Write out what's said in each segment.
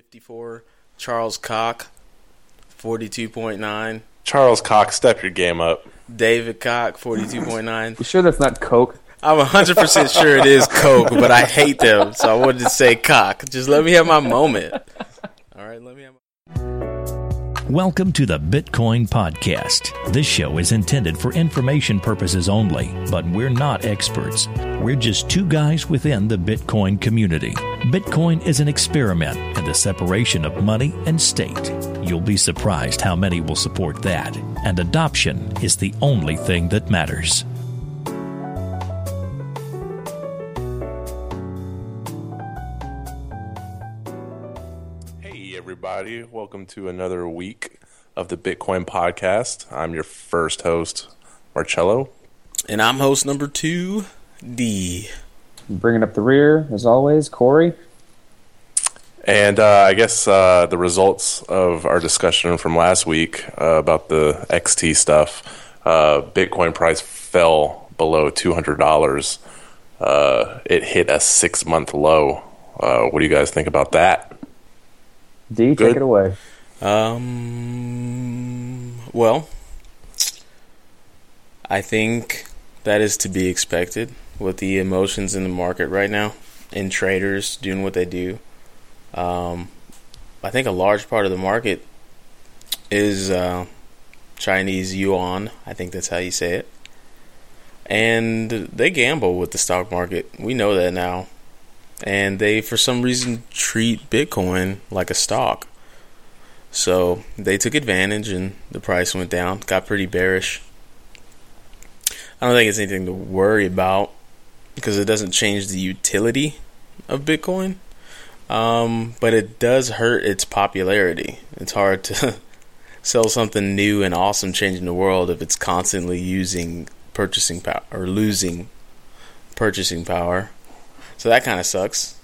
54. Charles Cock, 42.9. Charles Cock, step your game up. David Cock, 42.9. You sure that's not Coke? I'm 100% sure it is Coke, but I hate them, so I wanted to say cock. Just let me have my moment. All right, let me have my Welcome to the Bitcoin Podcast. This show is intended for information purposes only, but we're not experts. We're just two guys within the Bitcoin community. Bitcoin is an experiment in the separation of money and state. You'll be surprised how many will support that. And adoption is the only thing that matters. Everybody. Welcome to another week of the Bitcoin Podcast. I'm your first host, Marcello. And I'm host number two, D. Bringing up the rear, as always, Corey. And uh, I guess uh, the results of our discussion from last week uh, about the XT stuff, uh, Bitcoin price fell below $200. Uh, it hit a six month low. Uh, what do you guys think about that? D, Good. take it away. Um, well, I think that is to be expected with the emotions in the market right now and traders doing what they do. Um, I think a large part of the market is uh, Chinese yuan. I think that's how you say it. And they gamble with the stock market. We know that now. And they, for some reason, treat Bitcoin like a stock. So they took advantage and the price went down, got pretty bearish. I don't think it's anything to worry about because it doesn't change the utility of Bitcoin. Um, but it does hurt its popularity. It's hard to sell something new and awesome changing the world if it's constantly using purchasing power or losing purchasing power. So that kind of sucks.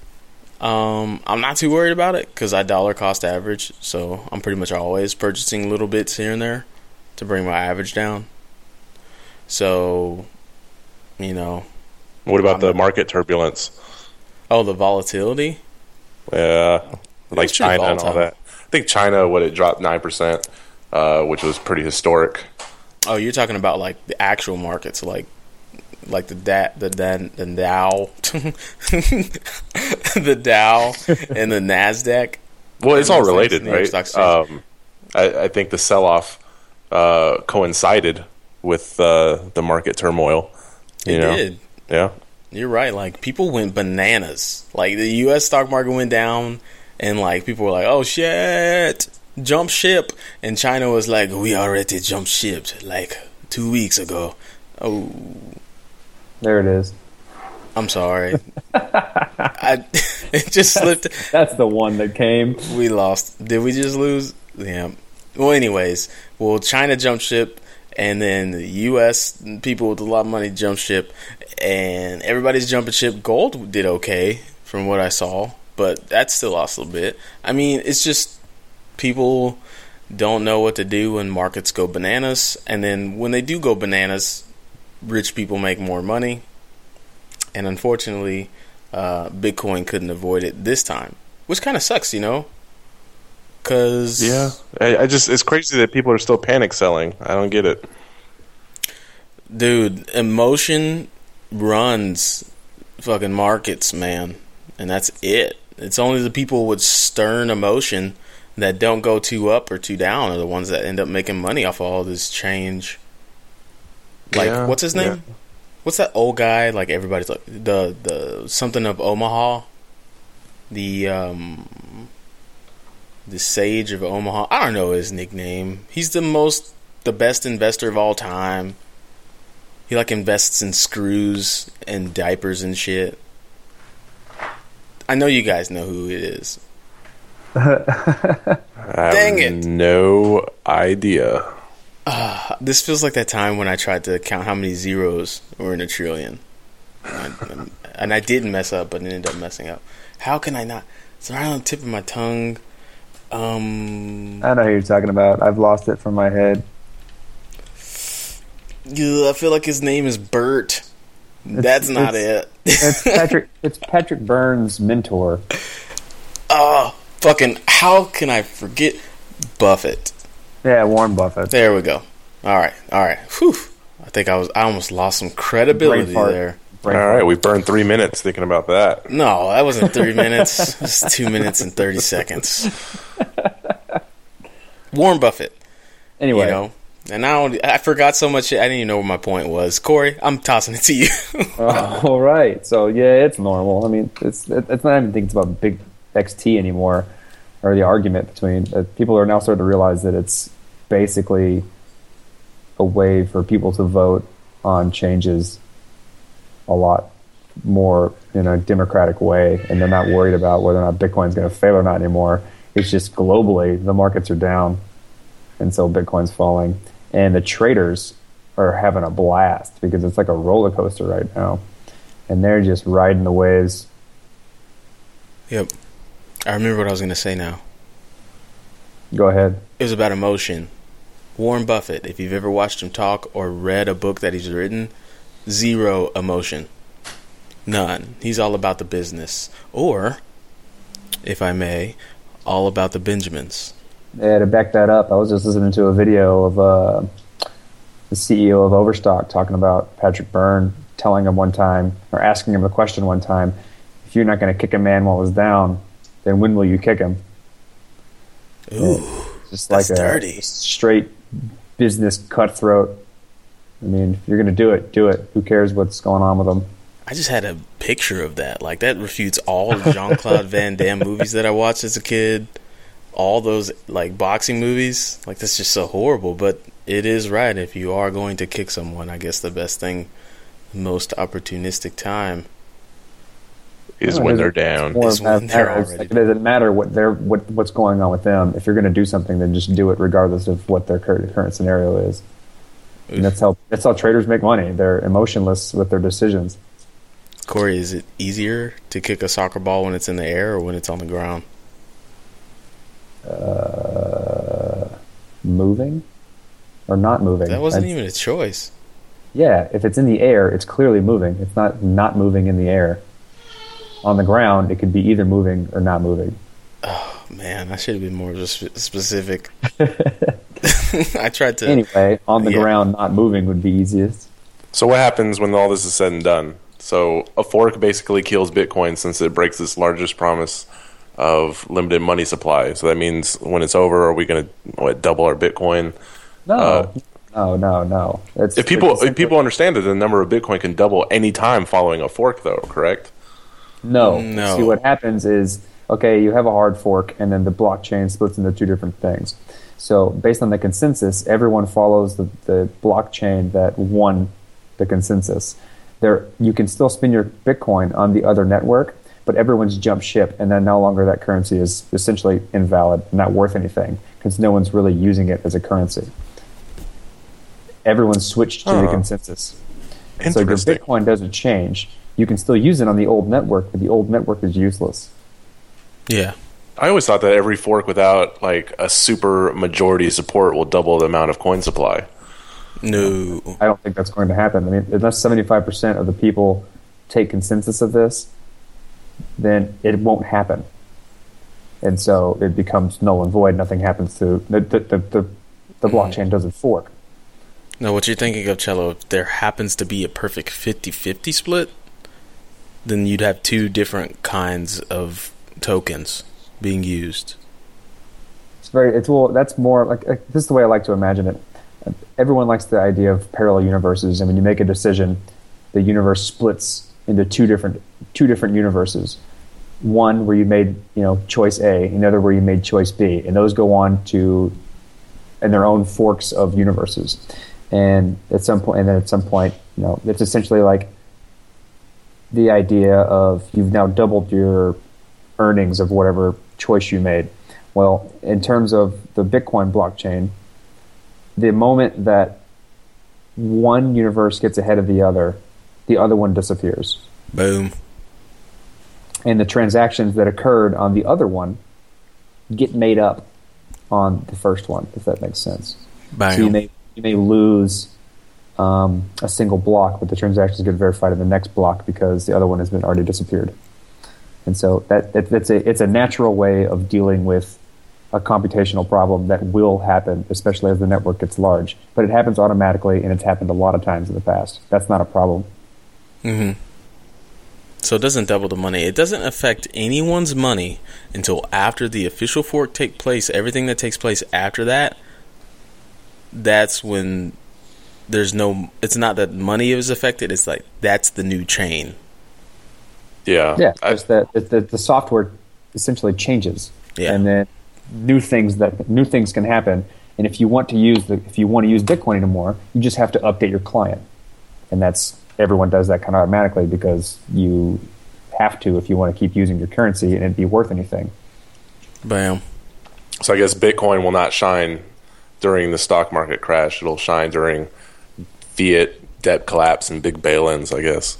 Um, I'm not too worried about it because I dollar cost average, so I'm pretty much always purchasing little bits here and there to bring my average down. So, you know, What about the market turbulence? oh, the volatility. Yeah, like China and all that. I think China, what it dropped nine percent, uh, which was pretty historic. Oh, you're talking about like the actual markets, like like the da- the da- the Dow, the Dow, and the Nasdaq. Well, it's all related, right? Um, I, I think the sell-off uh, coincided with uh, the market turmoil. It You know? did. Yeah, You're right. Like people went bananas. Like the U.S. stock market went down, and like people were like, "Oh shit, jump ship!" And China was like, "We already jump shipped like two weeks ago." Oh, There it is. I'm sorry. I it just slipped. That's the one that came. We lost. Did we just lose? Yeah. Well, anyways, well, China jumped ship, and then the U.S. people with a lot of money jumped ship, and everybody's jumping ship. Gold did okay from what I saw, but that still lost a little bit. I mean, it's just people don't know what to do when markets go bananas, and then when they do go bananas, rich people make more money, and unfortunately, uh, Bitcoin couldn't avoid it this time, which kind of sucks, you know. Cause yeah. I, I just it's crazy that people are still panic selling. I don't get it. dude, emotion runs fucking markets, man, and that's it. It's only the people with stern emotion that don't go too up or too down are the ones that end up making money off of all this change. Like, Yeah, what's his name? yeah. What's that old guy? Like everybody's like the the something of Omaha, the um, the sage of Omaha. I don't know his nickname. He's the most the best investor of all time. He like invests in screws and diapers and shit. I know you guys know who it is. Dang it. No idea. This feels like that time when I tried to count how many zeros were in a trillion. And I, and I didn't mess up, but it ended up messing up. How can I not? It's right on the tip of my tongue. Um, I know who you're talking about. I've lost it from my head. I feel like his name is Bert. That's not it's- it. It's Patrick. it's Patrick Byrne's mentor. oh, Fucking, how can I forget Buffett? Yeah, Warren Buffett. There we go. All right, all right. Whew. I think I was. I almost lost some credibility Brain there. Brain All fart. we burned three minutes thinking about that. No, that wasn't three minutes. It was two minutes and thirty seconds. Warren Buffett. Anyway, You know, and now I forgot so much. I didn't even know what my point was. Corey, I'm tossing it to you. all right. So yeah, it's normal. I mean, it's it's not even think it's about big XT anymore, or the argument between uh, people are now starting to realize that it's basically a way for people to vote on changes a lot more in a democratic way, and they're not worried about whether or not Bitcoin's going to fail or not anymore. It's just globally the markets are down, and so Bitcoin's falling, and the traders are having a blast because it's like a roller coaster right now, and they're just riding the waves. yep. I remember what I was going to say now. Go ahead. It was about emotion. Warren Buffett, if you've ever watched him talk or read a book that he's written, zero emotion. None. He's all about the business. Or, if I may, all about the Benjamins. Yeah, to back that up, I was just listening to a video of uh, the CEO of Overstock talking about Patrick Byrne telling him one time, or asking him a question one time, if you're not going to kick a man while he's down, then when will you kick him? Ooh, Just That's like a dirty. straight business cutthroat. I mean, if you're going to do it, do it. Who cares what's going on with them? I just had a picture of that. Like, that refutes all Jean Claude Van Damme movies that I watched as a kid. All those, like, boxing movies. Like, that's just so horrible. But it is right. If you are going to kick someone, I guess the best thing, most opportunistic time Is No, when they're down. More Is about when they're that. It's already like, it doesn't matter what they're what what's going on with them. If you're going to do something, then just do it regardless of what their current current scenario is. And that's how that's how traders make money. They're emotionless with their decisions. Corey, is it easier to kick a soccer ball when it's in the air or when it's on the ground? Uh, moving or not moving. That wasn't I'd- even a choice. Yeah, if it's in the air, it's clearly moving. It's not not moving in the air. On the ground, it could be either moving or not moving. Oh, man, I should have been more specific. I tried to. Anyway, on the Yeah. ground, not moving would be easiest. So what happens when all this is said and done? So a fork basically kills Bitcoin since it breaks its largest promise of limited money supply. So that means when it's over, are we going to double our Bitcoin? No, Uh, no, no, no. It's, If people it's if people understand that the number of Bitcoin can double any time following a fork, though, correct? No. No. See, what happens is, okay, you have a hard fork, and then the blockchain splits into two different things. So, based on the consensus, everyone follows the, the blockchain that won the consensus. There, you can still spend your Bitcoin on the other network, but everyone's jumped ship, and then no longer that currency is essentially invalid, not worth anything, because no one's really using it as a currency. Everyone's switched to the Huh. consensus. So your Bitcoin doesn't change. You can still use it on the old network, but the old network is useless. Yeah. I always thought that every fork without like a super majority support will double the amount of coin supply. No. I don't think that's going to happen. I mean, unless seventy-five percent of the people take consensus of this, then it won't happen, and so it becomes null and void. Nothing happens to the the the, the, the mm-hmm. blockchain doesn't fork. No, what you're thinking of, Cello, if there happens to be a perfect 50 50 split, then you'd have two different kinds of tokens being used. It's very it's well that's more like, this is the way I like to imagine it. Everyone likes the idea of parallel universes, and when you make a decision, the universe splits into two different two different universes. One where you made you know choice A, another where you made choice B, and those go on to in their own forks of universes. And at some point, and then at some point, you know, it's essentially like the idea of you've now doubled your earnings of whatever choice you made. Well, in terms of the Bitcoin blockchain, the moment that one universe gets ahead of the other, the other one disappears. Boom. And the transactions that occurred on the other one get made up on the first one, if that makes sense. Bam. So you may you may lose um, a single block, but the transactions get verified in the next block because the other one has been already disappeared. And so that, that it's a it's a natural way of dealing with a computational problem that will happen, especially as the network gets large. But it happens automatically, and it's happened a lot of times in the past. That's not a problem. Mm-hmm. So it doesn't double the money. It doesn't affect anyone's money until after the official fork take place. Everything that takes place after that, that's when there's no. It's not that money is affected. It's like that's the new chain. Yeah, Yeah, I- just that the, the software essentially changes, Yeah. and then new things that new things can happen. And if you want to use the if you want to use Bitcoin anymore, you just have to update your client, and that's everyone does that kind of automatically because you have to if you want to keep using your currency and it'd be worth anything. Bam. So I guess Bitcoin will not shine during the stock market crash. It'll shine during fiat debt collapse and big bail-ins. I guess.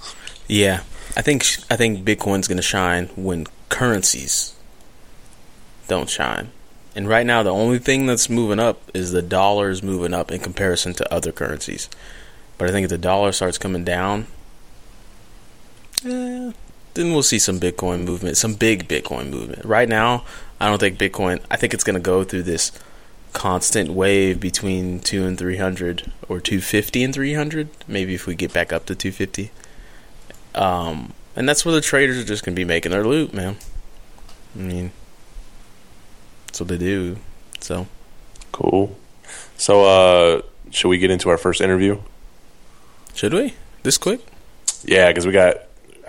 Yeah, I think I think Bitcoin's going to shine when currencies don't shine. And right now, the only thing that's moving up is the dollar is moving up in comparison to other currencies. But I think if the dollar starts coming down, eh, then we'll see some Bitcoin movement, some big Bitcoin movement. Right now, I don't think Bitcoin. I think it's going to go through this constant wave between two and three hundred, or two fifty and three hundred. Maybe if we get back up to two fifty. Um, and that's where the traders are just gonna be making their loot, man. I mean, that's what they do. So Cool. So, uh, should we get into our first interview? should we this quick? Yeah, because we got,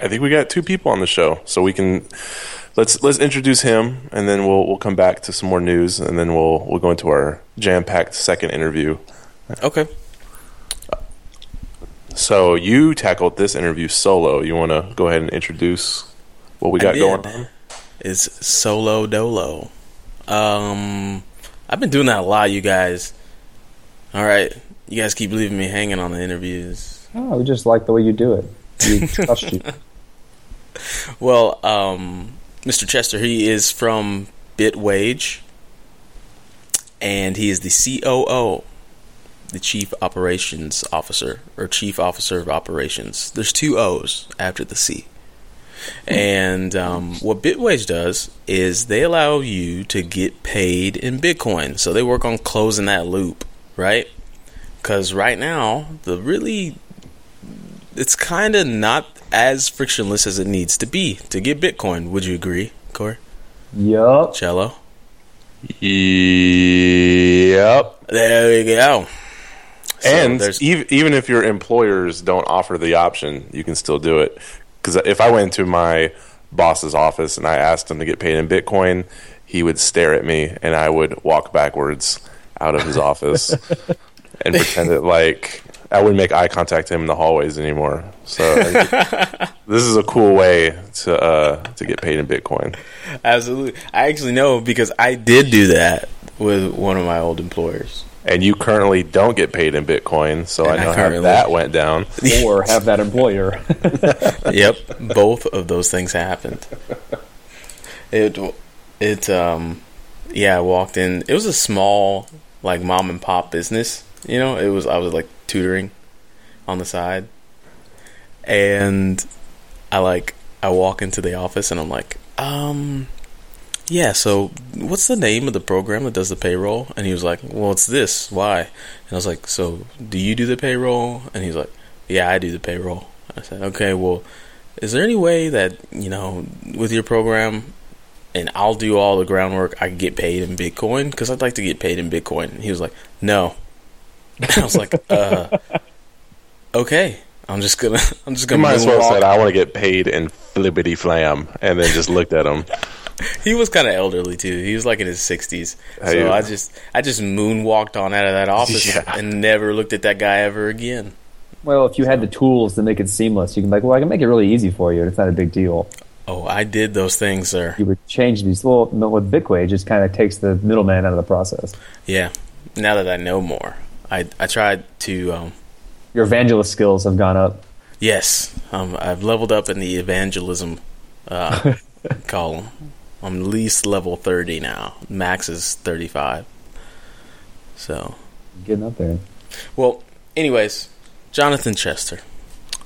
I think we got two people on the show, so we can let's let's introduce him, and then we'll we'll come back to some more news, and then we'll we'll go into our jam packed second interview. Okay. So you tackled this interview solo. You want to go ahead and introduce what we got going on? Is solo dolo. Um, I've been doing that a lot, you guys. All right, you guys keep leaving me hanging on the interviews. Oh, we just like the way you do it. We trust you. Well, um, Mr. Chester, he is from Bitwage, and he is the COO, the Chief Operations Officer, or Chief Officer of Operations. There's two O's after the C. And um, what Bitwage does is they allow you to get paid in Bitcoin. So they work on closing that loop, right? Because right now, the really it's kind of not as frictionless as it needs to be to get Bitcoin. Would you agree, Corey? Yup. Cello? Yep. There we go. So and there's even even if your employers don't offer the option, you can still do it. Because if I went to my boss's office and I asked him to get paid in Bitcoin, he would stare at me, and I would walk backwards out of his office and pretend that like I wouldn't make eye contact to him in the hallways anymore. So this is a cool way to uh, to get paid in Bitcoin. absolutely. I actually know because I did do that with one of my old employers. And you currently don't get paid in Bitcoin, so And I I know how that went down. Or have that employer. yep, both of those things happened. It it um yeah, I walked in. It was a small like mom and pop business, you know. It was I was like tutoring on the side. And I like I walk into the office and I'm like, "Um yeah, so what's the name of the program that does the payroll?" And he was like, "Well, it's this. Why?" And I was like, "So, do you do the payroll?" And he's like, "Yeah, I do the payroll." I said, "Okay, well, is there any way that you know with your program and I'll do all the groundwork I can get paid in Bitcoin because I'd like to get paid in Bitcoin. And he was like, no. And I was like, uh, okay. I'm just gonna. I'm just gonna. might as well moonwalk. have said, I want to get paid in flippity flam, and then just looked at him. He was kind of elderly too. He was like in his 60s. So Hey. I just, I just moonwalked on out of that office Yeah. and never looked at that guy ever again. well, if you had the tools to make it seamless, you can be like, well, I can make it really easy for you. It's not a big deal. Oh, I did those things, sir. You would change these. Well, no, with Bitcoin, it just kind of takes the middleman out of the process. Yeah. Now that I know more, I I tried to. Um, Your evangelist skills have gone up. Yes, um, I've leveled up in the evangelism uh, column. I'm at least level 30 now. Max is 35. So, Getting up there. well, anyways, Jonathan Chester,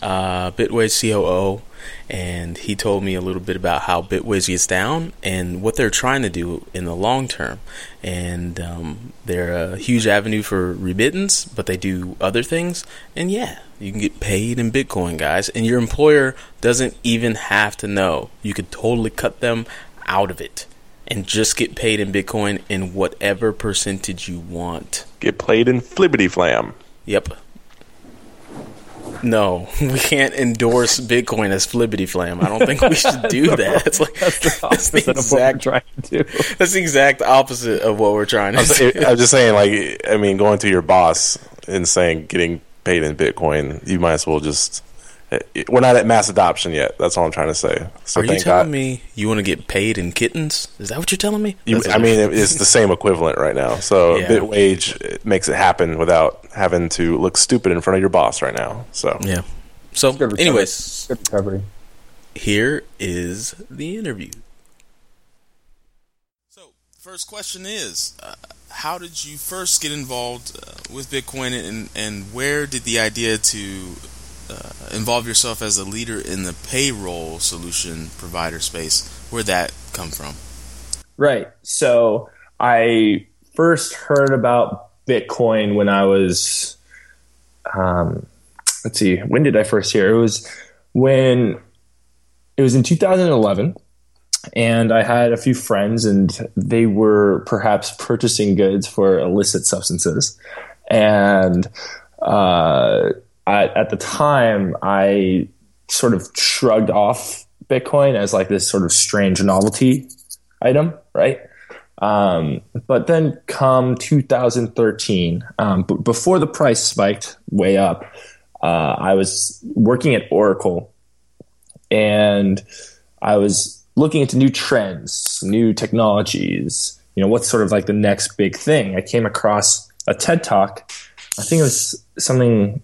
uh, Bitwage COO. And he told me a little bit about how Bitwage gets down and what they're trying to do in the long term. And um, they're a huge avenue for remittance, but they do other things. And yeah, you can get paid in Bitcoin, guys, and your employer doesn't even have to know. You could totally cut them out of it and just get paid in Bitcoin in whatever percentage you want. Get paid in Flibbity Flam. Yep. No, we can't endorse Bitcoin as flibbity flam. I don't think we should do that. It's like That's the opposite of what we're trying to do. that's the exact opposite of what we're trying to I'm, do. I was just saying, like, I mean, going to your boss and saying getting paid in Bitcoin, you might as well just. We're not at mass adoption yet. That's all I'm trying to say. So Are you thank telling God. me you want to get paid in kittens? Is that what you're telling me? You, I mean, it's the same equivalent right now. So Yeah. Bitwage makes it happen without having to look stupid in front of your boss right now. So yeah. So, Good anyways, Good recovery. here is the interview. So, first question is, uh, how did you first get involved uh, with Bitcoin, and and where did the idea to uh, involve yourself as a leader in the payroll solution provider space, where'd that come from? Right. So I first heard about Bitcoin when I was, um, let's see, when did I first hear? It was when it was in 2011. And I had a few friends, and they were perhaps purchasing goods for illicit substances. And uh, at, at the time, I sort of shrugged off Bitcoin as like this sort of strange novelty item, right? Um, but then come 2013, um, b- before the price spiked way up, uh, I was working at Oracle and I was looking into new trends, new technologies, you know, what's sort of like the next big thing. I came across a TED talk. I think it was something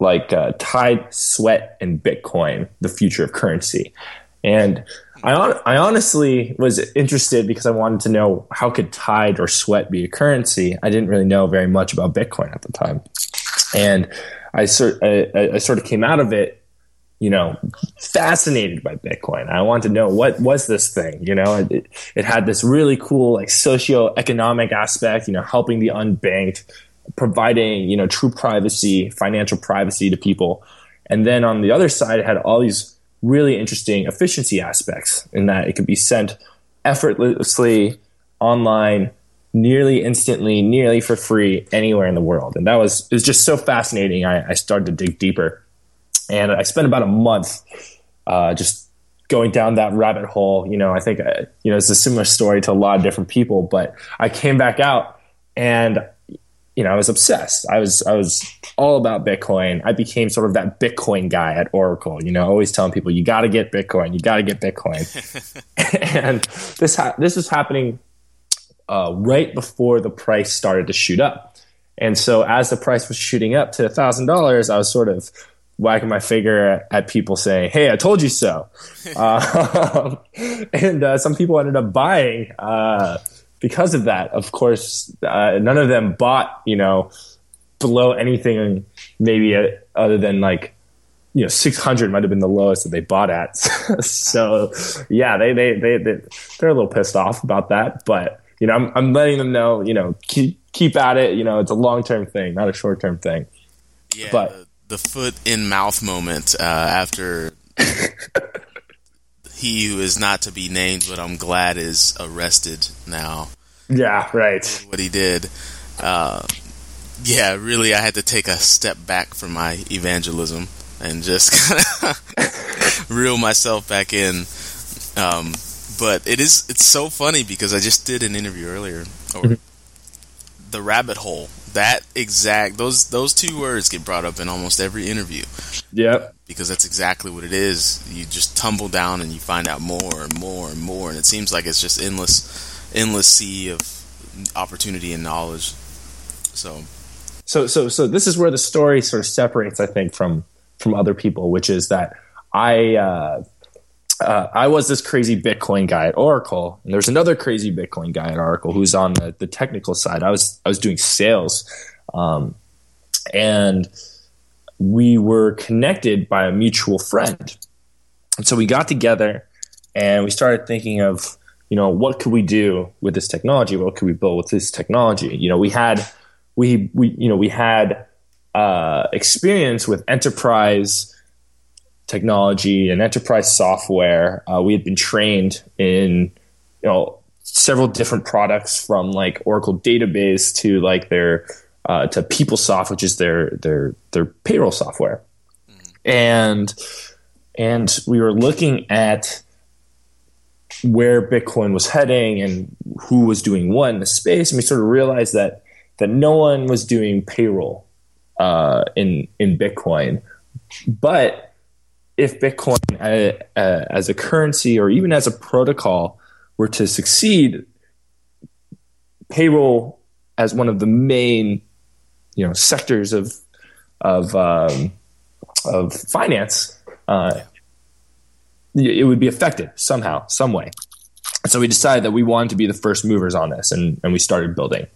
like uh, Tide, Sweat, and Bitcoin, the future of currency. And I, hon- I honestly was interested because I wanted to know how could Tide or Sweat be a currency. I didn't really know very much about Bitcoin at the time, and I sort I, I- sort of came out of it, you know, fascinated by Bitcoin. I wanted to know what was this thing. You know, it, it had this really cool like socio-economic aspect. You know, helping the unbanked, providing you know true privacy, financial privacy to people, and then on the other side, it had all these really interesting efficiency aspects in that it could be sent effortlessly online nearly instantly nearly for free anywhere in the world. And that was it was just so fascinating. I, I started to dig deeper. And i spent about a month uh, just going down that rabbit hole. You know i think uh, you know it's a similar story to a lot of different people but i came back out and you know, I was obsessed. I was I was all about Bitcoin. I became sort of that Bitcoin guy at Oracle. You know, always telling people you got to get Bitcoin, you got to get Bitcoin. and this ha- this was happening uh, right before the price started to shoot up. And so as the price was shooting up to thousand dollars, I was sort of whacking my finger at people saying, "Hey, I told you so." uh, and uh, some people ended up buying. Because of that, of course, uh, none of them bought, you know, below anything maybe uh, other than like, you know, 600 might have been the lowest that they bought at. so yeah, they, they, they, they, they're a little pissed off about that, but you know, I'm, I'm letting them know, you know, keep, keep at it. You know, it's a long-term thing, not a short-term thing. Yeah, But- the, the foot in mouth moment uh, after he who is not to be named, but I'm glad is arrested now. Yeah, right. What he did, uh, yeah, really, I had to take a step back from my evangelism and just kind of reel myself back in. Um, but it is it's so funny because I just did an interview earlier, or the rabbit hole. That exact those those two words get brought up in almost every interview Yep. Because that's exactly what it is. You just tumble down and you find out more and more and more, and it seems like it's just endless, endless sea of opportunity and knowledge. So so so so this is where the story sort of separates i think from from other people which is that i uh, uh, I was this crazy Bitcoin guy at Oracle, and there's another crazy Bitcoin guy at Oracle who's on the, the technical side. I was I was doing sales, um, and we were connected by a mutual friend. And so we got together and we started thinking of, you know, what could we do with this technology? What could we build with this technology? You know, we had, we, we, you know, we had uh, experience with enterprise technology and enterprise software. Uh, we had been trained in, you know, several different products from like Oracle database to like their uh, to PeopleSoft, which is their their their payroll software, and and we were looking at where Bitcoin was heading and who was doing what in the space, and we sort of realized that that no one was doing payroll uh, in in Bitcoin, but if Bitcoin uh, uh, as a currency or even as a protocol were to succeed, payroll as one of the main you know sectors of of um, of finance, uh, it would be affected somehow, some way. So we decided that we wanted to be the first movers on this, and, and we started building.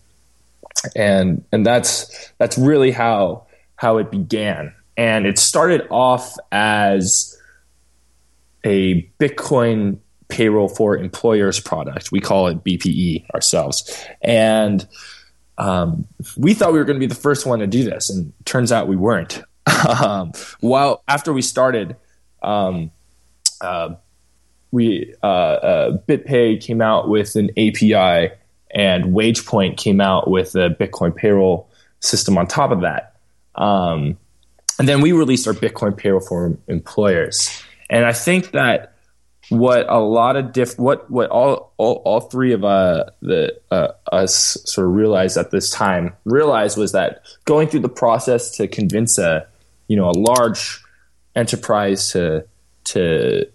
And and that's that's really how how it began. And it started off as a Bitcoin payroll for employers product. We call it BPE ourselves. And um, we thought we were going to be the first one to do this, and turns out we weren't. um, while after we started, um, uh, we uh, uh, BitPay came out with an API, and WagePoint came out with a Bitcoin payroll system on top of that. Um, and then we released our Bitcoin payroll for employers. And I think that what a lot of diff what what all all, all three of uh the uh, us sort of realized at this time realized was that going through the process to convince a you know a large enterprise to to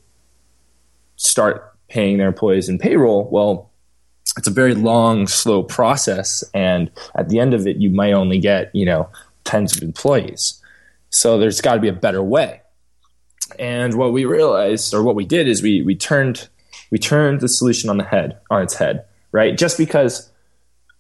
start paying their employees in payroll well it's a very long slow process and at the end of it you might only get you know tens of employees. So there's got to be a better way and what we realized, or what we did, is we we turned we turned the solution on the head on its head, right? Just because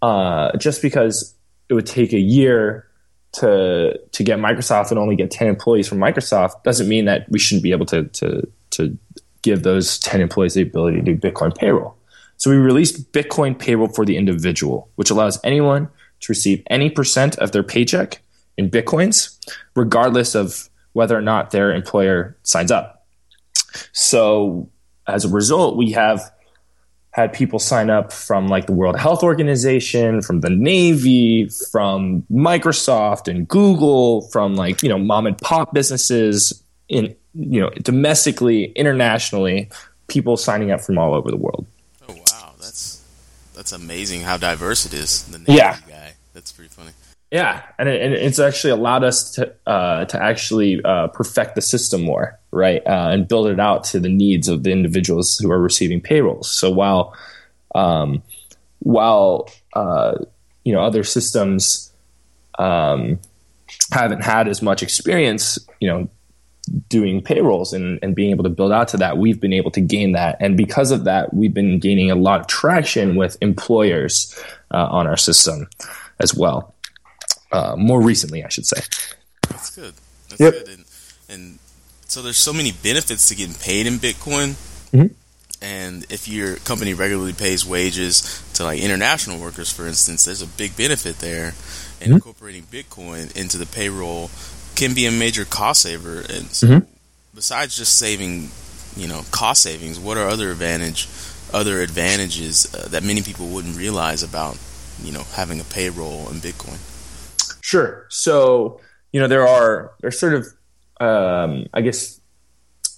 uh, just because it would take a year to to get Microsoft and only get ten employees from Microsoft doesn't mean that we shouldn't be able to to to give those ten employees the ability to do Bitcoin payroll. So we released Bitcoin payroll for the individual, which allows anyone to receive any percent of their paycheck in bitcoins, regardless of whether or not their employer signs up. So as a result, we have had people sign up from like the World Health Organization, from the Navy, from Microsoft and Google, from like, you know, mom and pop businesses in, you know, domestically, internationally, people signing up from all over the world. Oh wow, that's that's amazing how diverse it is. The Navy yeah. guy. That's pretty funny. Yeah, and, it, and it's actually allowed us to uh, to actually uh, perfect the system more, right, uh, and build it out to the needs of the individuals who are receiving payrolls. So while um, while uh, you know other systems um, haven't had as much experience, you know, doing payrolls and, and being able to build out to that, we've been able to gain that, and because of that, we've been gaining a lot of traction with employers uh, on our system as well uh, more recently, I should say. That's good. That's Yep. good. And, and so there's so many benefits to getting paid in Bitcoin. Mhm. And if your company regularly pays wages to like international workers, for instance, there's a big benefit there. And incorporating Bitcoin into the payroll can be a major cost saver. And so, Mhm. besides just saving, you know, cost savings, what are other advantage, other advantages uh, that many people wouldn't realize about, you know, having a payroll in Bitcoin? Sure. So you know there are there's sort of um, I guess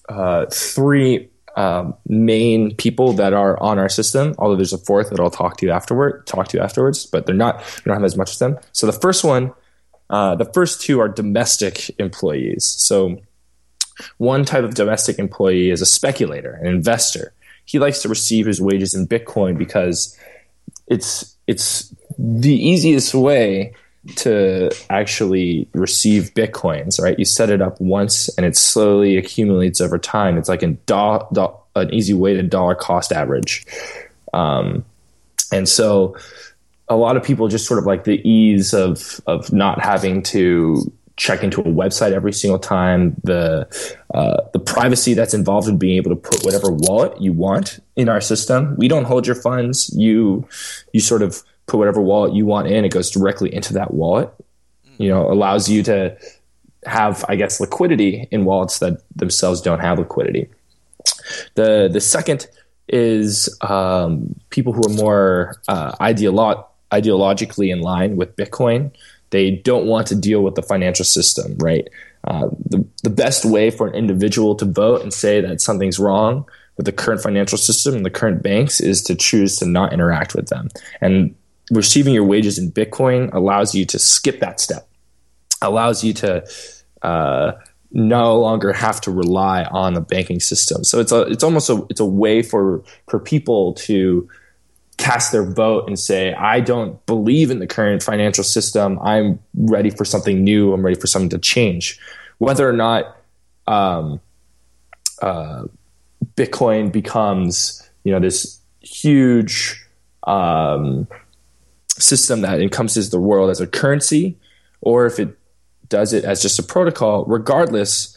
uh, three um, main people that are on our system. Although there's a fourth that I'll talk to you afterward. Talk to you afterwards, but they're not. We don't have as much of them. So the first one, uh, the first two are domestic employees. So one type of domestic employee is a speculator, an investor. He likes to receive his wages in Bitcoin because it's it's the easiest way to actually receive bitcoins right you set it up once and it slowly accumulates over time it's like do- do- an easy way to dollar cost average um, and so a lot of people just sort of like the ease of of not having to check into a website every single time. The uh, the privacy that's involved in being able to put whatever wallet you want in our system. We don't hold your funds. You you sort of put whatever wallet you want in. It goes directly into that wallet. You know, allows you to have, I guess, liquidity in wallets that themselves don't have liquidity. The the second is um, people who are more uh, ideolo- ideologically in line with Bitcoin. They don't want to deal with the financial system, right? Uh, the, the best way for an individual to vote and say that something's wrong with the current financial system and the current banks is to choose to not interact with them. And receiving your wages in Bitcoin allows you to skip that step, allows you to uh, no longer have to rely on the banking system. So it's a it's almost a it's a way for for people to cast their vote and say, I don't believe in the current financial system. I'm ready for something new. I'm ready for something to change. Whether or not um, uh, Bitcoin becomes, you know, this huge um, system that encompasses the world as a currency, or if it does it as just a protocol, regardless,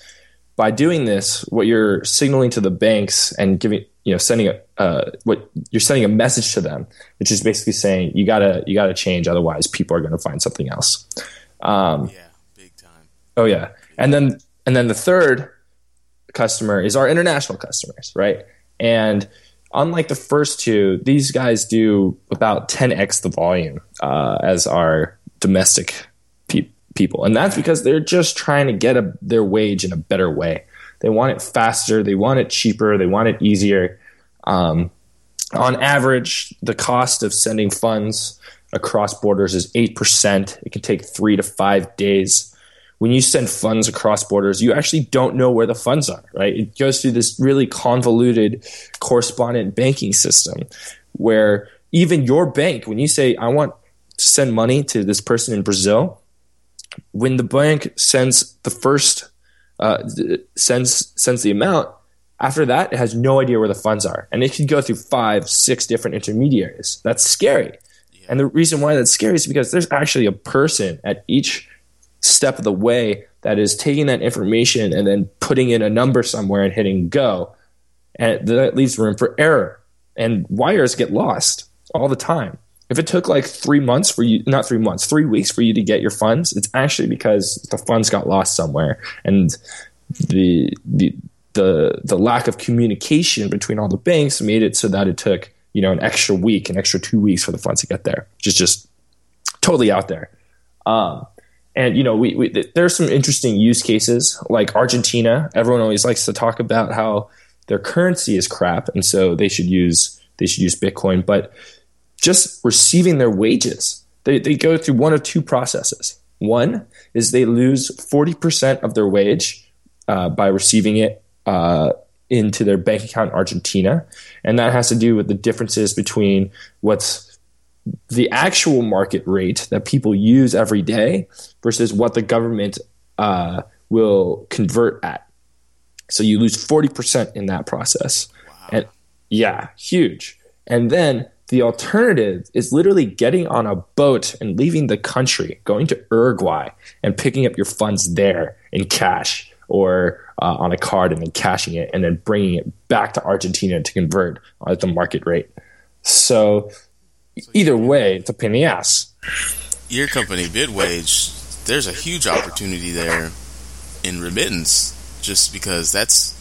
by doing this, what you're signaling to the banks and giving, you know, sending a, uh, what you're sending a message to them, which is basically saying you gotta you gotta change, otherwise people are to find something else. Um, yeah, big time. Oh yeah, and then and then the third customer is our international customers, right? And unlike the first two, these guys do about 10x the volume uh, as our domestic pe- people, and that's because they're just trying to get a, their wage in a better way. They want it faster, they want it cheaper, they want it easier. Um, on average, the cost of sending funds across borders is eight percent. It can take three to five days when you send funds across borders, you actually don't know where the funds are, right? It goes through this really convoluted correspondent banking system where even your bank, when you say, I want to send money to this person in Brazil, when the bank sends the first, uh, sends, sends the amount, after that, it has no idea where the funds are. And it can go through five, six different intermediaries. That's scary. And the reason why that's scary is because there's actually a person at each step of the way that is taking that information and then putting in a number somewhere and hitting go. And that leaves room for error. And wires get lost all the time. If it took like three months for you, not three months, three weeks for you to get your funds, it's actually because the funds got lost somewhere. And the, the, the, the lack of communication between all the banks made it so that it took, you know, an extra week, an extra two weeks for the funds to get there, which is just totally out there. Um, and you know, we, we there are some interesting use cases like Argentina. Everyone always likes to talk about how their currency is crap, and so they should use they should use Bitcoin. But just receiving their wages, they they go through one of two processes. One is they lose forty percent of their wage uh, by receiving it uh, into their bank account in Argentina, and that has to do with the differences between what's the actual market rate that people use every day versus what the government uh, will convert at. So you lose 40% in that process. Wow. And yeah, huge. And then the alternative is literally getting on a boat and leaving the country, going to Uruguay and picking up your funds there in cash or uh, on a card and then cashing it and then bringing it back to Argentina to convert at the market rate. So either way, it's a pain in the ass. Your company, BitWage, there's a huge opportunity there in remittance, just because that's,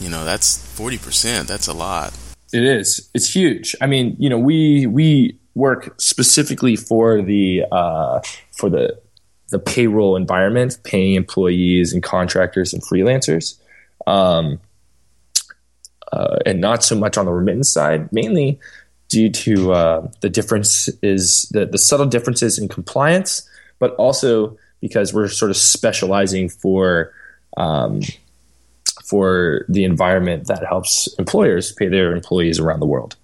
you know, that's forty percent. That's a lot. It is. It's huge. I mean, you know, we we work specifically for the uh, for the the payroll environment, paying employees and contractors and freelancers, um, uh, and not so much on the remittance side. Mainly, due to uh, the difference is the, the subtle differences in compliance, but also because we're sort of specializing for um, for the environment that helps employers pay their employees around the world.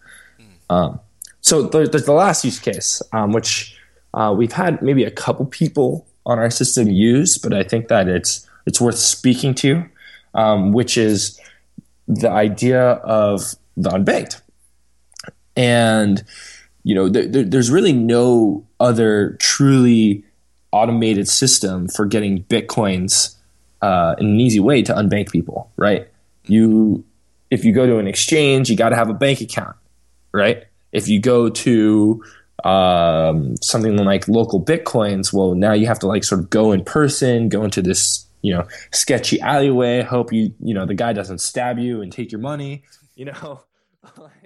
Um, so there's, there's, the last use case, um, which uh, we've had maybe a couple people on our system use, but I think that it's it's worth speaking to, um, which is the idea of the unbanked and you know there, there's really no other truly automated system for getting bitcoins uh, in an easy way to unbank people. Right? You, if you go to an exchange, you got to have a bank account. Right? If you go to um, something like local bitcoins, well, now you have to like sort of go in person, go into this you know sketchy alleyway, hope you you know the guy doesn't stab you and take your money, you know,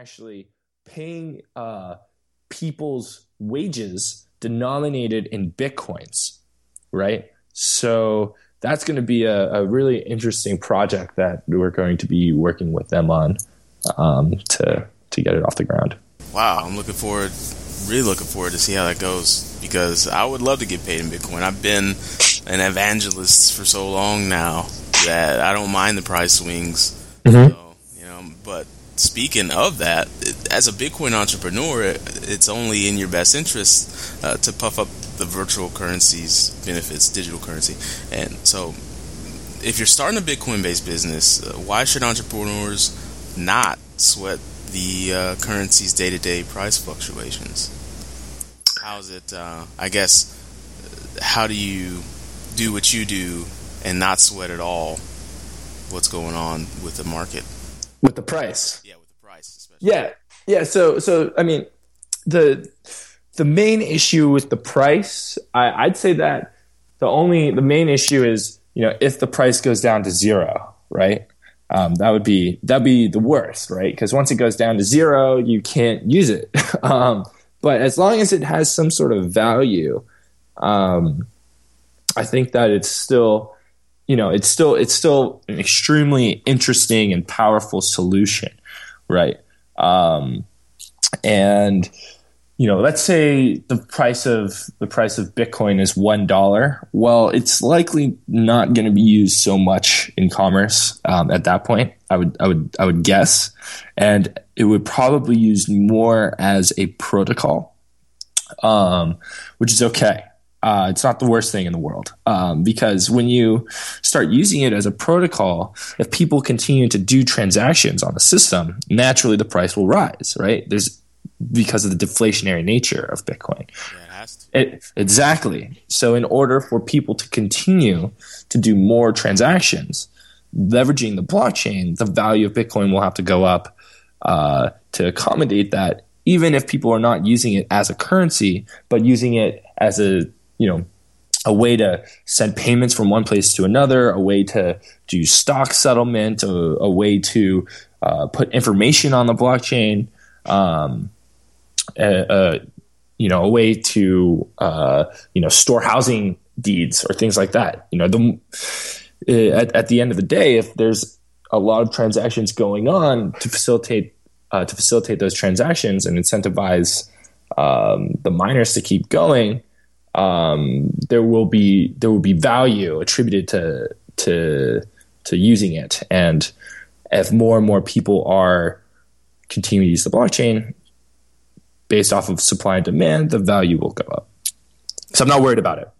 actually paying uh, people's wages denominated in bitcoins, right? So that's going to be a, a, really interesting project that we're going to be working with them on um, to to get it off the ground. Wow, I'm looking forward, really looking forward to see how that goes because I would love to get paid in Bitcoin. I've been an evangelist for so long now that I don't mind the price swings. Mm-hmm. So, you know, but speaking of that, as a Bitcoin entrepreneur, it's only in your best interest uh, to puff up the virtual currency's benefits, digital currency. And so, if you're starting a Bitcoin based business, uh, why should entrepreneurs not sweat the uh, currency's day to day price fluctuations? How's it, uh, I guess, how do you do what you do and not sweat at all what's going on with the market? With the price. Yeah, with the price, especially. Yeah. Yeah. So, so, I mean, the, the main issue with the price, I, I'd say that the only, the main issue is, you know, if the price goes down to zero, right? um, that would be that'd be the worst, right? Because once it goes down to zero, you can't use it. um, but as long as it has some sort of value, um, I think that it's still, you know, it's still it's still an extremely interesting and powerful solution, right? Um, and you know, let's say the price of the price of Bitcoin is one dollar. Well, it's likely not going to be used so much in commerce um, at that point. I would, I would, I would guess, and it would probably used more as a protocol, um, which is okay. Uh, it's not the worst thing in the world um, because when you start using it as a protocol, if people continue to do transactions on the system, naturally the price will rise. Right? There's because of the deflationary nature of Bitcoin. Yeah, it, it exactly. So, in order for people to continue to do more transactions, leveraging the blockchain, the value of Bitcoin will have to go up uh, to accommodate that. Even if people are not using it as a currency, but using it as a you know a way to send payments from one place to another, a way to do stock settlement, a, a way to uh, put information on the blockchain. Um, a, a you know a way to uh, you know store housing deeds or things like that. You know, the uh, at, at the end of the day, if there's a lot of transactions going on to facilitate uh, to facilitate those transactions and incentivize um, the miners to keep going, um, there will be there will be value attributed to to to using it, and if more and more people are continuing to use the blockchain, based off of supply and demand, the value will go up. So I'm not worried about it.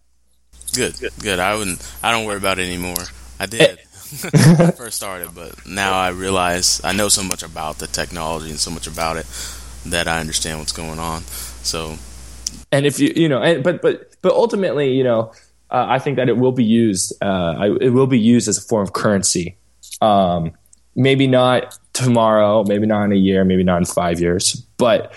Good, good. good. I wouldn't. I don't worry about it anymore. I did when I first started, but now I realize I know so much about the technology and so much about it that I understand what's going on. So, and if you you know, and, but but but ultimately, you know, uh, I think that it will be used. Uh, I, it will be used as a form of currency. Um, maybe not tomorrow, maybe not in a year, maybe not in five years, but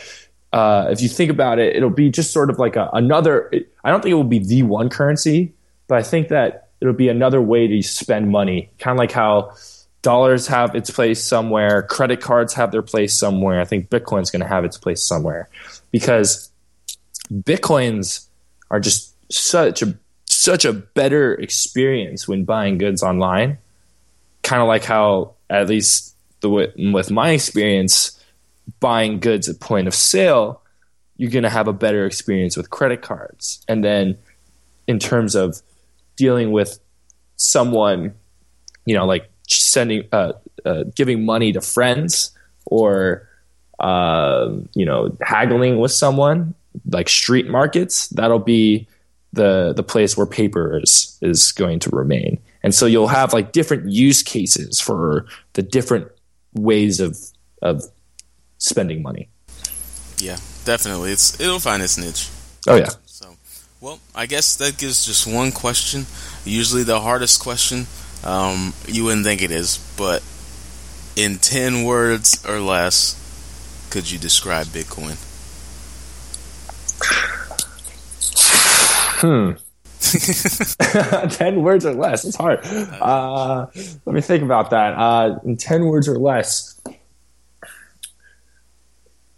uh, if you think about it, it'll be just sort of like a, another. I don't think it will be the one currency, but I think that it'll be another way to spend money, kind of like how dollars have its place somewhere, credit cards have their place somewhere. I think Bitcoin's going to have its place somewhere because Bitcoins are just such a such a better experience when buying goods online. Kind of like how, at least the with my experience, buying goods at point of sale, you're going to have a better experience with credit cards. And then in terms of dealing with someone, you know, like sending, uh, uh, giving money to friends or, uh, you know, haggling with someone like street markets, that'll be the, the place where paper is, is going to remain. And so you'll have like different use cases for the different ways of, of spending money. Yeah, definitely. It's it'll find its niche. Oh yeah. So, Well, I guess that gives just one question. Usually the hardest question. Um, you wouldn't think it is, but in 10 words or less, could you describe Bitcoin? Hmm. 10 words or less. It's hard. Uh, let me think about that. Uh, in 10 words or less.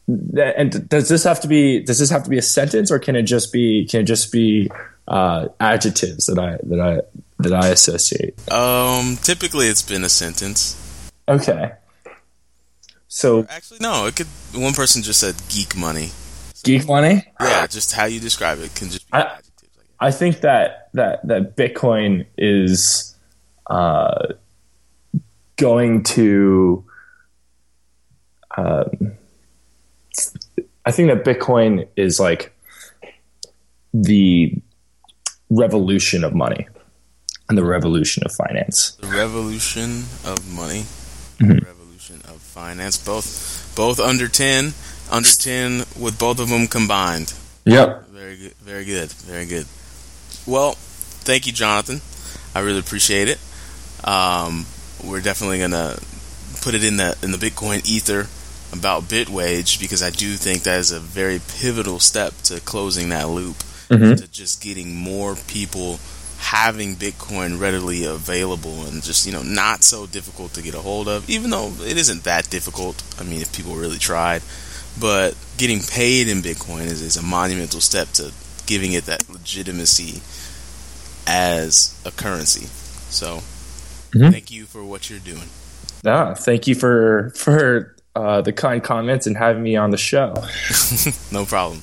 And does this have to be does this have to be a sentence or can it just be can it just be uh, adjectives that I that I that I associate? Um, typically it's been a sentence. Okay. So Actually, no. It could. One person just said geek money. Geek money. Yeah, just how you describe it can just be I- adjectives. I. I think that that that Bitcoin is uh, going to. Um, I think that Bitcoin is like the revolution of money and the revolution of finance. The revolution of money, Mm-hmm. the revolution of finance. Both, both under ten, under ten with both of them combined. Yep. Very good. Very good. Very good. Well, thank you, Jonathan. I really appreciate it. Um, we're definitely gonna put it in the in the Bitcoin ether about Bitwage because I do think that is a very pivotal step to closing that loop to just getting more people having Bitcoin readily available and just you know not so difficult to get a hold of. Even though it isn't that difficult. I mean, if people really tried, but getting paid in Bitcoin is, is a monumental step to giving it that legitimacy as a currency. So, Mhm. thank you for what you're doing. Ah, thank you for for uh, the kind comments and having me on the show. No problem.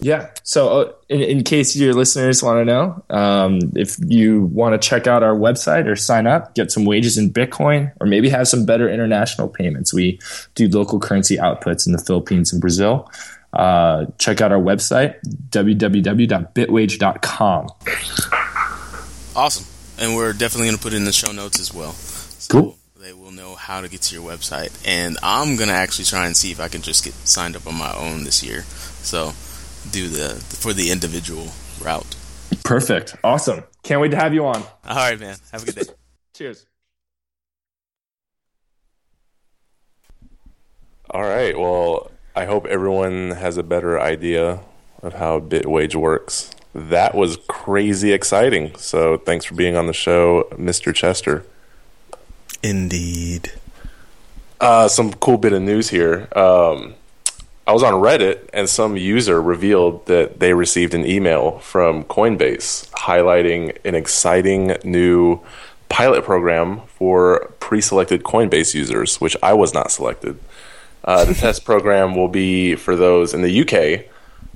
Yeah. So, uh, in, in case your listeners want to know, um, if you want to check out our website or sign up, get some wages in Bitcoin, or maybe have some better international payments, we do local currency outputs in the Philippines and Brazil. Uh, check out our website, www.bitwage.com. Awesome. And we're definitely going to put it in the show notes as well. So Cool. They will know how to get to your website. And I'm going to actually try and see if I can just get signed up on my own this year. So, do the for the individual route. Perfect. Awesome. Can't wait to have you on. All right, man. Have a good day. Cheers. All right. Well, I hope everyone has a better idea of how Bitwage works. That was crazy exciting. So thanks for being on the show, Mr. Chester. Indeed. Uh, some cool bit of news here. Um, I was on Reddit and some user revealed that they received an email from Coinbase highlighting an exciting new pilot program for pre selected Coinbase users, which I was not selected. Uh, the test program will be for those in the UK,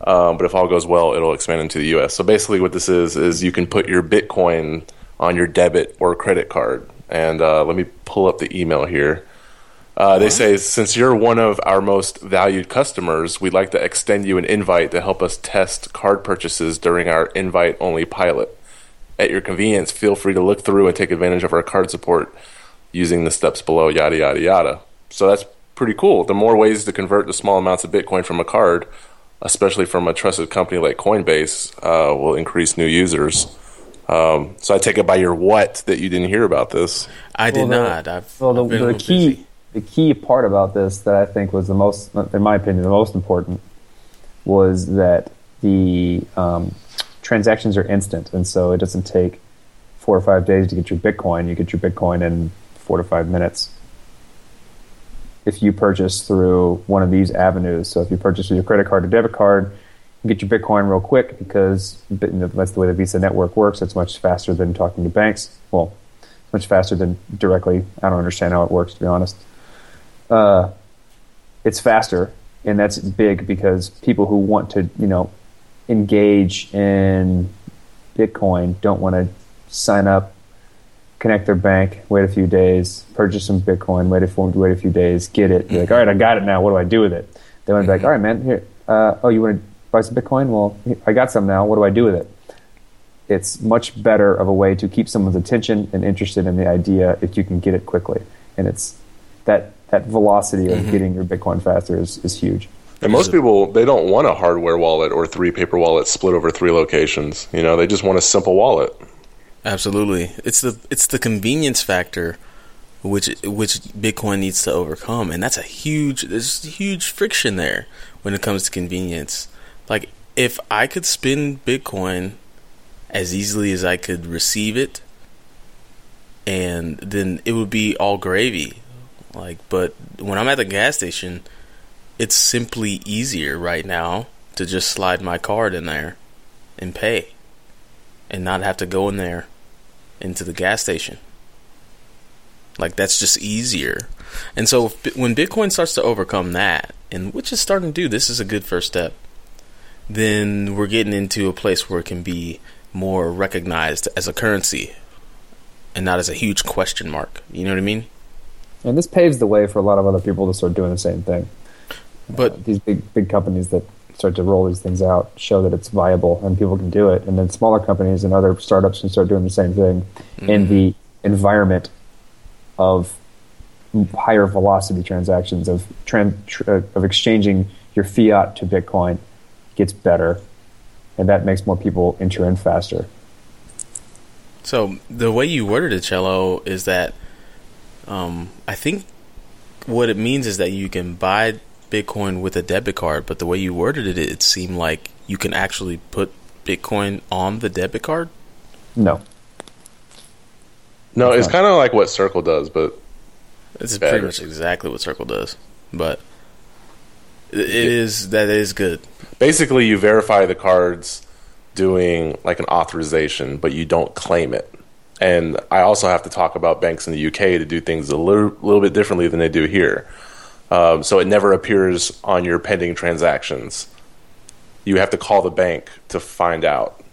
um, but if all goes well, it'll expand into the US. So basically, what this is is you can put your Bitcoin on your debit or credit card. And uh, let me pull up the email here. Uh, they say, since you're one of our most valued customers, we'd like to extend you an invite to help us test card purchases during our invite only pilot. At your convenience, feel free to look through and take advantage of our card support using the steps below, yada, yada, yada. So that's pretty cool. The more ways to convert the small amounts of Bitcoin from a card, especially from a trusted company like Coinbase, uh, will increase new users. Um, so I take it by your what that you didn't hear about this. I did Well, the- not. I've, Well, the, I've been the key busy. The key part about this that I think was the most, in my opinion, the most important was that the um, transactions are instant, and so it doesn't take four or five days to get your Bitcoin. You get your Bitcoin in four to five minutes. If you purchase through one of these avenues, so if you purchase with your credit card or debit card, you get your Bitcoin real quick because that's the way the Visa network works. It's much faster than talking to banks. Well, much faster than directly. I don't understand how it works, to be honest. Uh, it's faster, and that's big because people who want to, you know, engage in Bitcoin don't want to sign up, connect their bank, wait a few days, purchase some Bitcoin, wait a, few- wait a few days, get it. Be like, all right, I got it now. What do I do with it? They want to be like, all right, man, here. Uh, oh, you want to buy some Bitcoin? Well, I got some now. What do I do with it? it's much better of a way to keep someone's attention and interested in the idea if you can get it quickly. And it's that that velocity of mm-hmm. getting your Bitcoin faster is, is huge. And most people they don't want a hardware wallet or three paper wallets split over three locations. You know, they just want a simple wallet. Absolutely, it's the it's the convenience factor which which Bitcoin needs to overcome, and that's a huge there's huge friction there when it comes to convenience. Like if I could spend Bitcoin as easily as I could receive it, and then it would be all gravy. Like, but when I'm at the gas station, it's simply easier right now to just slide my card in there and pay, and not have to go in there into the gas station. Like that's just easier. And so when Bitcoin starts to overcome that, and which is starting to do, this is a good first step. Then we're getting into a place where it can be more recognized as a currency and not as a huge question mark. You know what I mean? And this paves the way for a lot of other people to start doing the same thing. But uh, these big big companies that start to roll these things out show that it's viable and people can do it, and then smaller companies and other startups can start doing the same thing mm-hmm. in the environment of higher velocity transactions of uh, of exchanging your fiat to Bitcoin gets better, and that makes more people enter in faster. So the way you worded it, Cello, is that um, I think what it means is that you can buy Bitcoin with a debit card, but the way you worded it, it seemed like you can actually put Bitcoin on the debit card. No. No, it's kind of like what Circle does, but it's better. pretty much exactly what Circle does. But it is that is good. Basically, you verify the cards doing like an authorization, but you don't claim it. And I also have to talk about banks in the UK to do things a little, little bit differently than they do here. Um, so it never appears on your pending transactions. You have to call the bank to find out,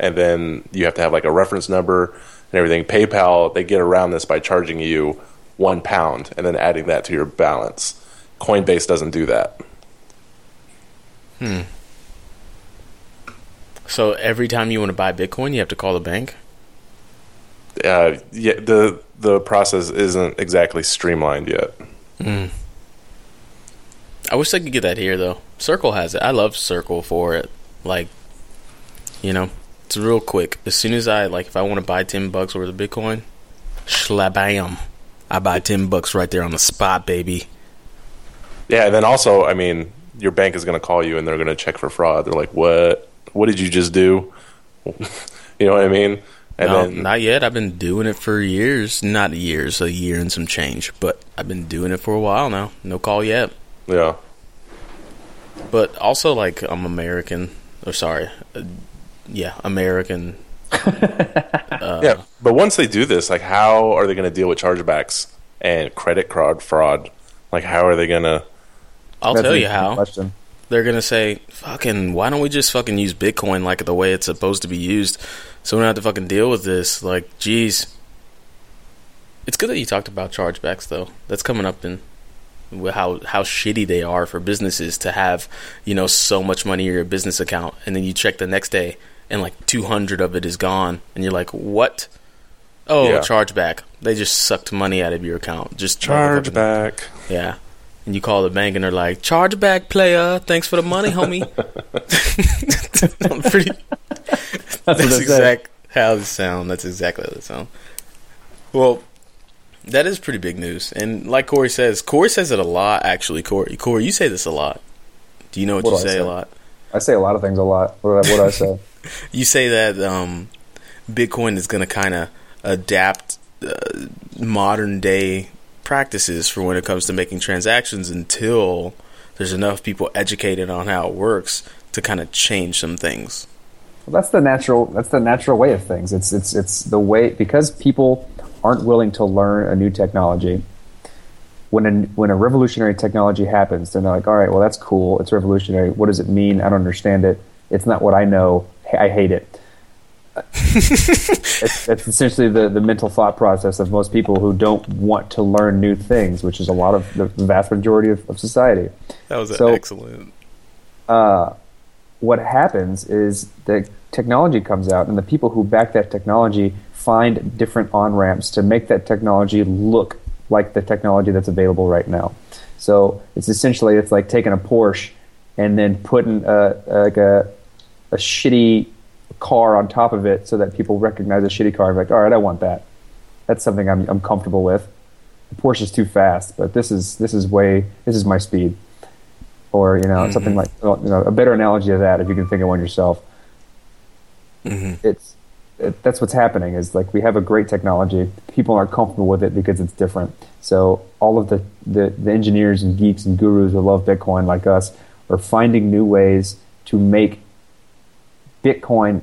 and then you have to have like a reference number and everything. PayPal, they get around this by charging you one pound and then adding that to your balance. Coinbase doesn't do that. Hmm. So every time you want to buy Bitcoin, you have to call the bank. Uh, yeah, the the process isn't exactly streamlined yet. Hmm. I wish I could get that here though. Circle has it. I love Circle for it. Like, you know, it's real quick. As soon as I like, if I want to buy ten bucks worth of Bitcoin, shlabam, I buy ten bucks right there on the spot, baby. Yeah, and then also, I mean, your bank is going to call you and they're going to check for fraud. They're like, "What? What did you just do?" you know what I mean? And no, then, not yet. I've been doing it for years. Not years, a year and some change. But I've been doing it for a while now. No call yet. Yeah. But also, like, I'm American. Or sorry, uh, yeah, American. uh, yeah, but once they do this, like, how are they going to deal with chargebacks and credit card fraud? Like, how are they going to? I'll tell you how. Question. They're going to say, "Fucking, why don't we just fucking use Bitcoin like the way it's supposed to be used, so we don't have to fucking deal with this?" Like, geez. It's good that you talked about chargebacks, though. That's coming up in how how shitty they are for businesses to have you know so much money in your business account and then you check the next day and like 200 of it is gone and you're like what oh yeah. chargeback they just sucked money out of your account just chargeback yeah and you call the bank and they're like "Charge back, player thanks for the money homie pretty that's, that's exact how they sound that's exactly how they sound well that is pretty big news. And like Corey says, Corey says it a lot, actually. Corey, Corey, you say this a lot. Do you know what, what you say, say, a lot? I say a lot of things a lot. What, what do I say? you say that um, Bitcoin is going to kind of adapt uh, modern day practices for when it comes to making transactions until there's enough people educated on how it works to kind of change some things. Well, that's the natural. That's the natural way of things. It's it's it's the way because people aren't willing to learn a new technology, when a, when a revolutionary technology happens, then they're like, all right, well, that's cool. It's revolutionary. What does it mean? I don't understand it. It's not what I know. I hate it. It's, it's, essentially the, the mental thought process of most people who don't want to learn new things, which is a lot of the vast majority of, of society. That was so, excellent. Uh, what happens is the technology comes out, and the people who back that technology find different on ramps to make that technology look like the technology that's available right now. So it's essentially it's like taking a Porsche and then putting a, like a, a shitty car on top of it so that people recognize a shitty car. Like, all right, I want that. That's something I'm, I'm comfortable with. The Porsche's too fast, but this is this is way this is my speed. Or you know mm-hmm. something like you know a better analogy of that if you can think of one yourself. Mm-hmm. It's it, that's what's happening is like we have a great technology. People aren't comfortable with it because it's different. So all of the, the, the engineers and geeks and gurus who love Bitcoin like us are finding new ways to make Bitcoin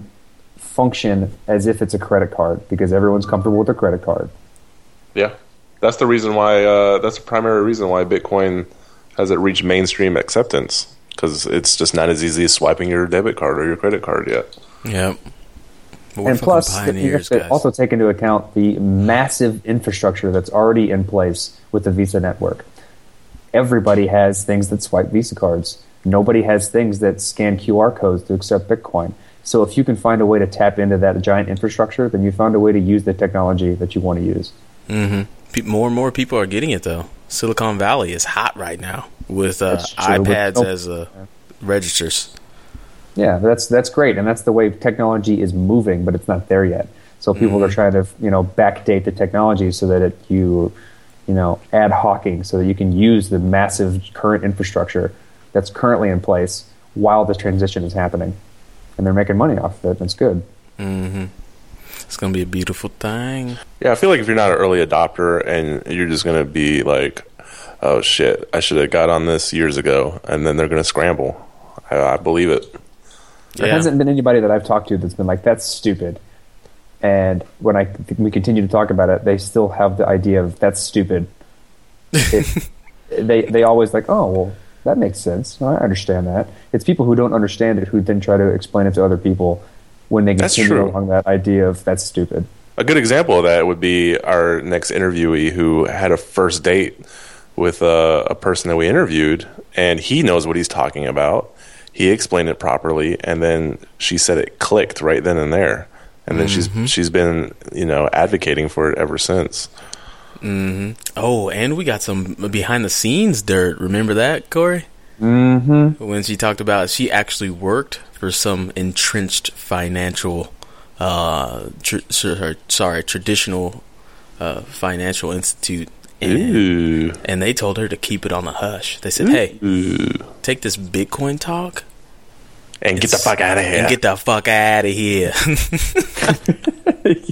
function as if it's a credit card because everyone's comfortable with a credit card. Yeah, that's the reason why. Uh, that's the primary reason why Bitcoin hasn't reached mainstream acceptance because it's just not as easy as swiping your debit card or your credit card yet. Yep. and plus, you have to also take into account the massive infrastructure that's already in place with the Visa network. Everybody has things that swipe Visa cards. Nobody has things that scan QR codes to accept Bitcoin. So if you can find a way to tap into that giant infrastructure, then you found a way to use the technology that you want to use. Mm-hmm. More and more people are getting it though. Silicon Valley is hot right now with uh, iPads with, oh, as uh, registers. Yeah, that's that's great, and that's the way technology is moving, but it's not there yet. So people mm-hmm. are trying to you know backdate the technology so that it, you you know ad hocing so that you can use the massive current infrastructure that's currently in place while this transition is happening, and they're making money off of it. And it's good. Mm-hmm. It's gonna be a beautiful thing. Yeah, I feel like if you're not an early adopter and you're just gonna be like, "Oh shit, I should have got on this years ago," and then they're gonna scramble. I, I believe it. There yeah. hasn't been anybody that I've talked to that's been like, "That's stupid." And when I we continue to talk about it, they still have the idea of that's stupid. It, they they always like, oh well, that makes sense. I understand that. It's people who don't understand it who then try to explain it to other people when they continue along that idea of that's stupid. A good example of that would be our next interviewee who had a first date with a, a person that we interviewed, and he knows what he's talking about. He explained it properly, and then she said it clicked right then and there. And then mm-hmm. she's she's been you know advocating for it ever since. Mm-hmm. Oh, and we got some behind the scenes dirt. Remember that, Corey? Mm-hmm. When she talked about she actually worked for some entrenched financial, uh, tr- sorry, traditional uh, financial institute. And, and, they told her to keep it on the hush. They said, Ooh. "Hey, take this Bitcoin talk and get the fuck out of here. And get the fuck out of here."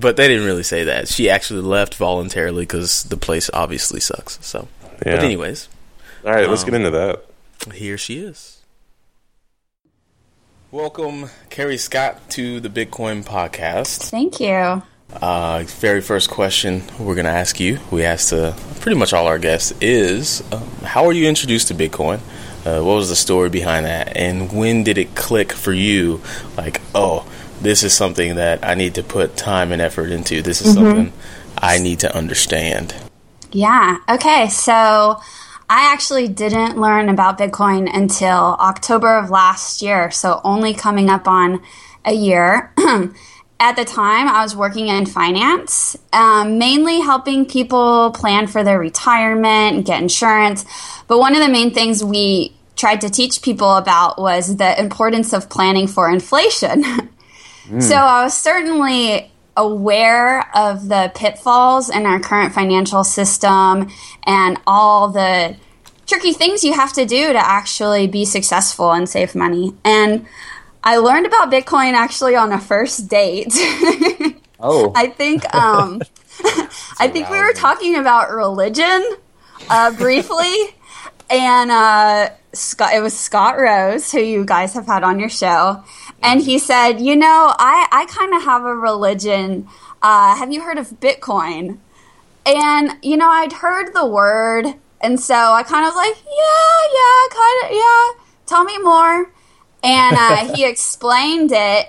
but they didn't really say that. She actually left voluntarily because the place obviously sucks. So, yeah. but anyways, all right, let's um, get into that. Here she is. Welcome, Carrie Scott, to the Bitcoin podcast. Thank you. Uh, very first question we're going to ask you, we asked uh, pretty much all our guests, is um, how were you introduced to Bitcoin? Uh, what was the story behind that? And when did it click for you? Like, oh, this is something that I need to put time and effort into. This is mm-hmm. something I need to understand. Yeah. Okay. So I actually didn't learn about Bitcoin until October of last year. So only coming up on a year. At the time, I was working in finance, um, mainly helping people plan for their retirement and get insurance. But one of the main things we tried to teach people about was the importance of planning for inflation. Mm. So I was certainly aware of the pitfalls in our current financial system and all the tricky things you have to do to actually be successful and save money. And I learned about Bitcoin actually on a first date. oh. I think um, I think we were talking about religion uh, briefly. and uh, Scott, it was Scott Rose, who you guys have had on your show, and he said, "You know, I I kind of have a religion. Uh, have you heard of Bitcoin?" And you know, I'd heard the word, and so I kind of was like, "Yeah, yeah, kind of, yeah. Tell me more." And uh, he explained it,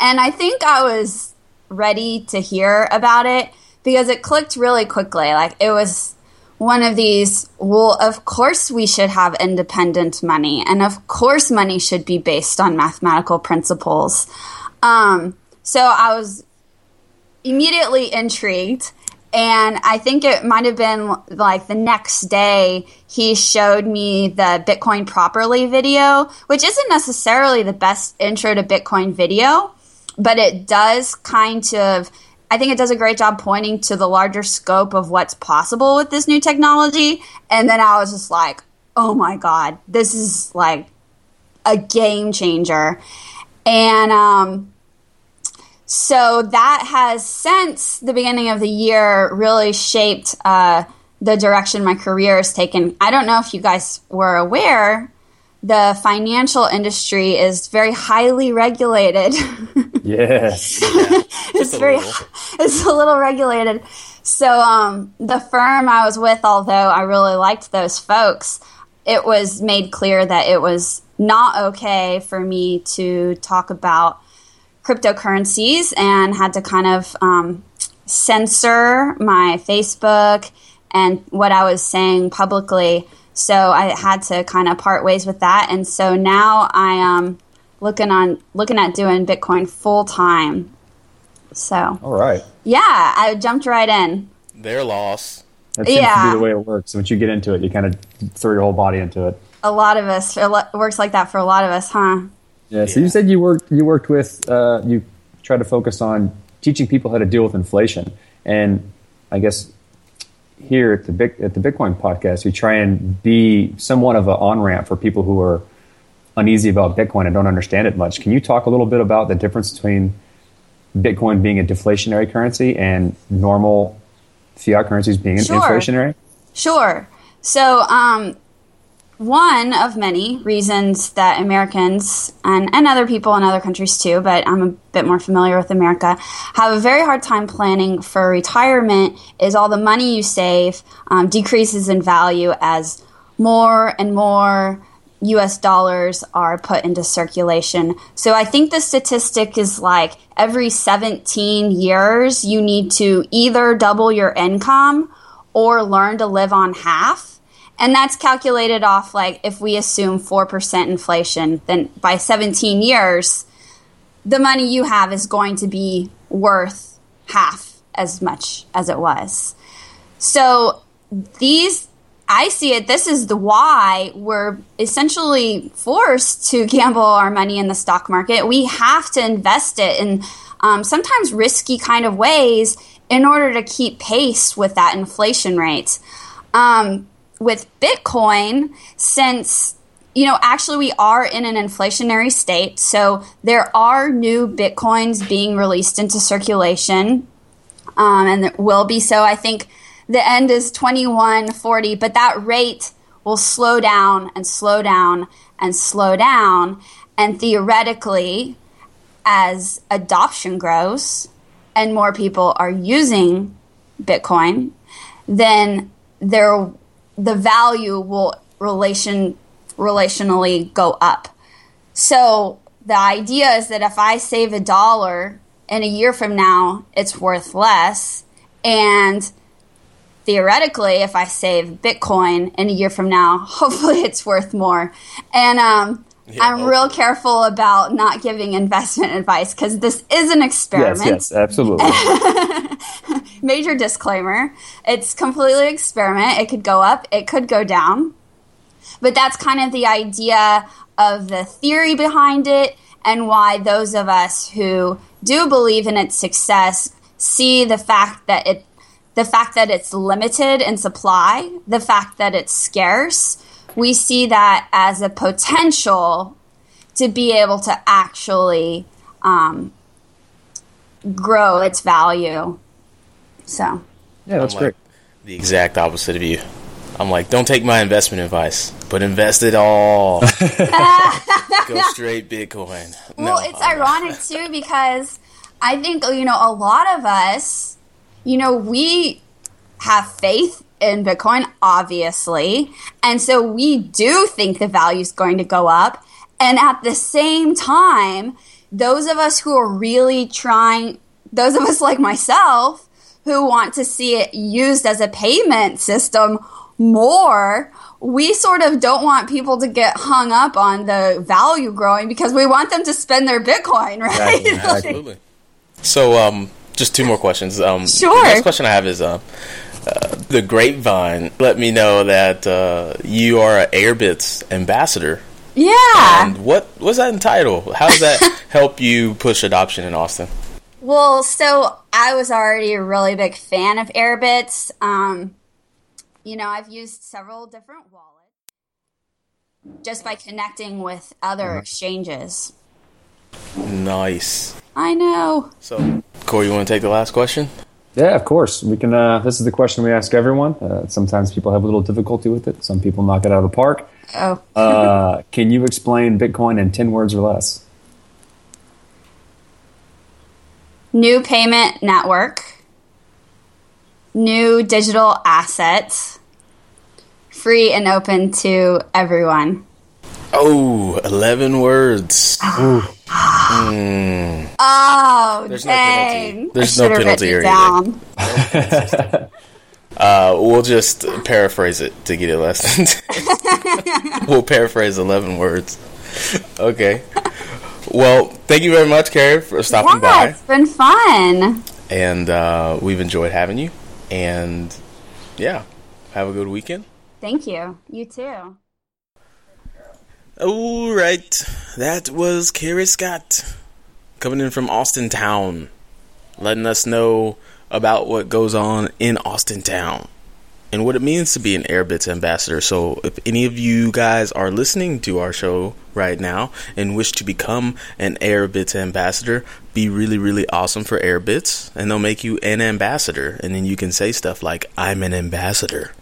and I think I was ready to hear about it because it clicked really quickly. Like it was one of these, well, of course we should have independent money, and of course money should be based on mathematical principles. Um, so I was immediately intrigued, and I think it might have been like the next day he showed me the Bitcoin properly video, which isn't necessarily the best intro to Bitcoin video, but it does kind of I think it does a great job pointing to the larger scope of what's possible with this new technology. And then I was just like, oh my God, this is like a game changer. And um, so that has, since the beginning of the year, really shaped uh, the direction my career has taken. I don't know if you guys were aware, the financial industry is very highly regulated. Yes. it's very it's a little regulated. So um, the firm I was with, although I really liked those folks, it was made clear that it was not okay for me to talk about cryptocurrencies and had to kind of um, censor my Facebook and what I was saying publicly. So I had to kind of part ways with that, and so now I am looking on looking at doing Bitcoin full time. So all right, yeah, I jumped right in. Their loss. That seems yeah. to be the way it works. Once you get into it, you kind of throw your whole body into it. A lot of us it works like that for a lot of us, huh? Yeah. So yeah. you said you worked you worked with uh, you tried to focus on teaching people how to deal with inflation, and I guess here at the Big, at the Bitcoin podcast, we try and be somewhat of an on ramp for people who are uneasy about Bitcoin and don't understand it much. Can you talk a little bit about the difference between Bitcoin being a deflationary currency and normal fiat currencies being sure. inflationary? Sure. So, um, one of many reasons that Americans and, and other people in other countries too, but I'm a bit more familiar with America, have a very hard time planning for retirement is all the money you save um, decreases in value as more and more US dollars are put into circulation. So I think the statistic is like every 17 years, you need to either double your income or learn to live on half. And that's calculated off like if we assume 4% inflation, then by 17 years, the money you have is going to be worth half as much as it was. So these I see it. This is the why we're essentially forced to gamble our money in the stock market. We have to invest it in um, sometimes risky kind of ways in order to keep pace with that inflation rate. Um, with Bitcoin, since you know, actually, we are in an inflationary state, so there are new Bitcoins being released into circulation, um, and it will be so. I think the end is 2140, but that rate will slow down and slow down and slow down. And theoretically, as adoption grows and more people are using Bitcoin, then there the value will relation relationally go up. So the idea is that if I save a dollar and a year from now it's worth less and theoretically, if I save Bitcoin in a year from now, hopefully it's worth more. And um, yeah, I'm hopefully. real careful about not giving investment advice because this is an experiment. Yes, yes, absolutely. Major disclaimer: it's completely experiment. It could go up, it could go down, but that's kind of the idea of the theory behind it and why those of us who do believe in its success see the fact that it the fact that it's limited in supply, the fact that it's scarce, we see that as a potential to be able to actually um, grow its value. So, yeah, that's I'm great. Like the exact opposite of you. I'm like, don't take my investment advice, but invest it all. Go straight Bitcoin. Well, no, it's I'm ironic too because I think you know a lot of us you know, we have faith in Bitcoin, obviously. And so we do think the value is going to go up. And at the same time, those of us who are really trying, those of us like myself, who want to see it used as a payment system more, we sort of don't want people to get hung up on the value growing because we want them to spend their Bitcoin, right? Absolutely. So, um, just two more questions. Um, Sure. The next question I have is uh, uh, the grapevine. Let me know that uh, you are an Airbitz ambassador. Yeah. And what was that entitled? How does that help you push adoption in Austin? Well, so I was already a really big fan of Airbitz. Um, you know, I've used several different wallets just by connecting with other exchanges. Nice. I know. So, Corey, you want to take the last question? Yeah, of course. We can. Uh, this is the question we ask everyone. Uh, sometimes people have a little difficulty with it. Some people knock it out of the park. Oh, Uh, can you explain Bitcoin in ten words or less? new payment network, new digital assets, free and open to everyone. Oh, 11 words. Oh, There's no dang. penalty. There's I no penalty or it anything. down. Uh, we'll just paraphrase it to get it less than 10. we'll paraphrase 11 words. Okay. Well, thank you very much, Carrie, for stopping Yeah, by. it's been fun. And uh, we've enjoyed having you. And yeah, have a good weekend. Thank you. You too. All right, that was Carrie Scott coming in from Austin Town, letting us know about what goes on in Austin Town and what it means to be an Airbitz ambassador. So, if any of you guys are listening to our show right now and wish to become an Airbitz ambassador, be really, really awesome for Airbitz, and they'll make you an ambassador, and then you can say stuff like, "I'm an ambassador."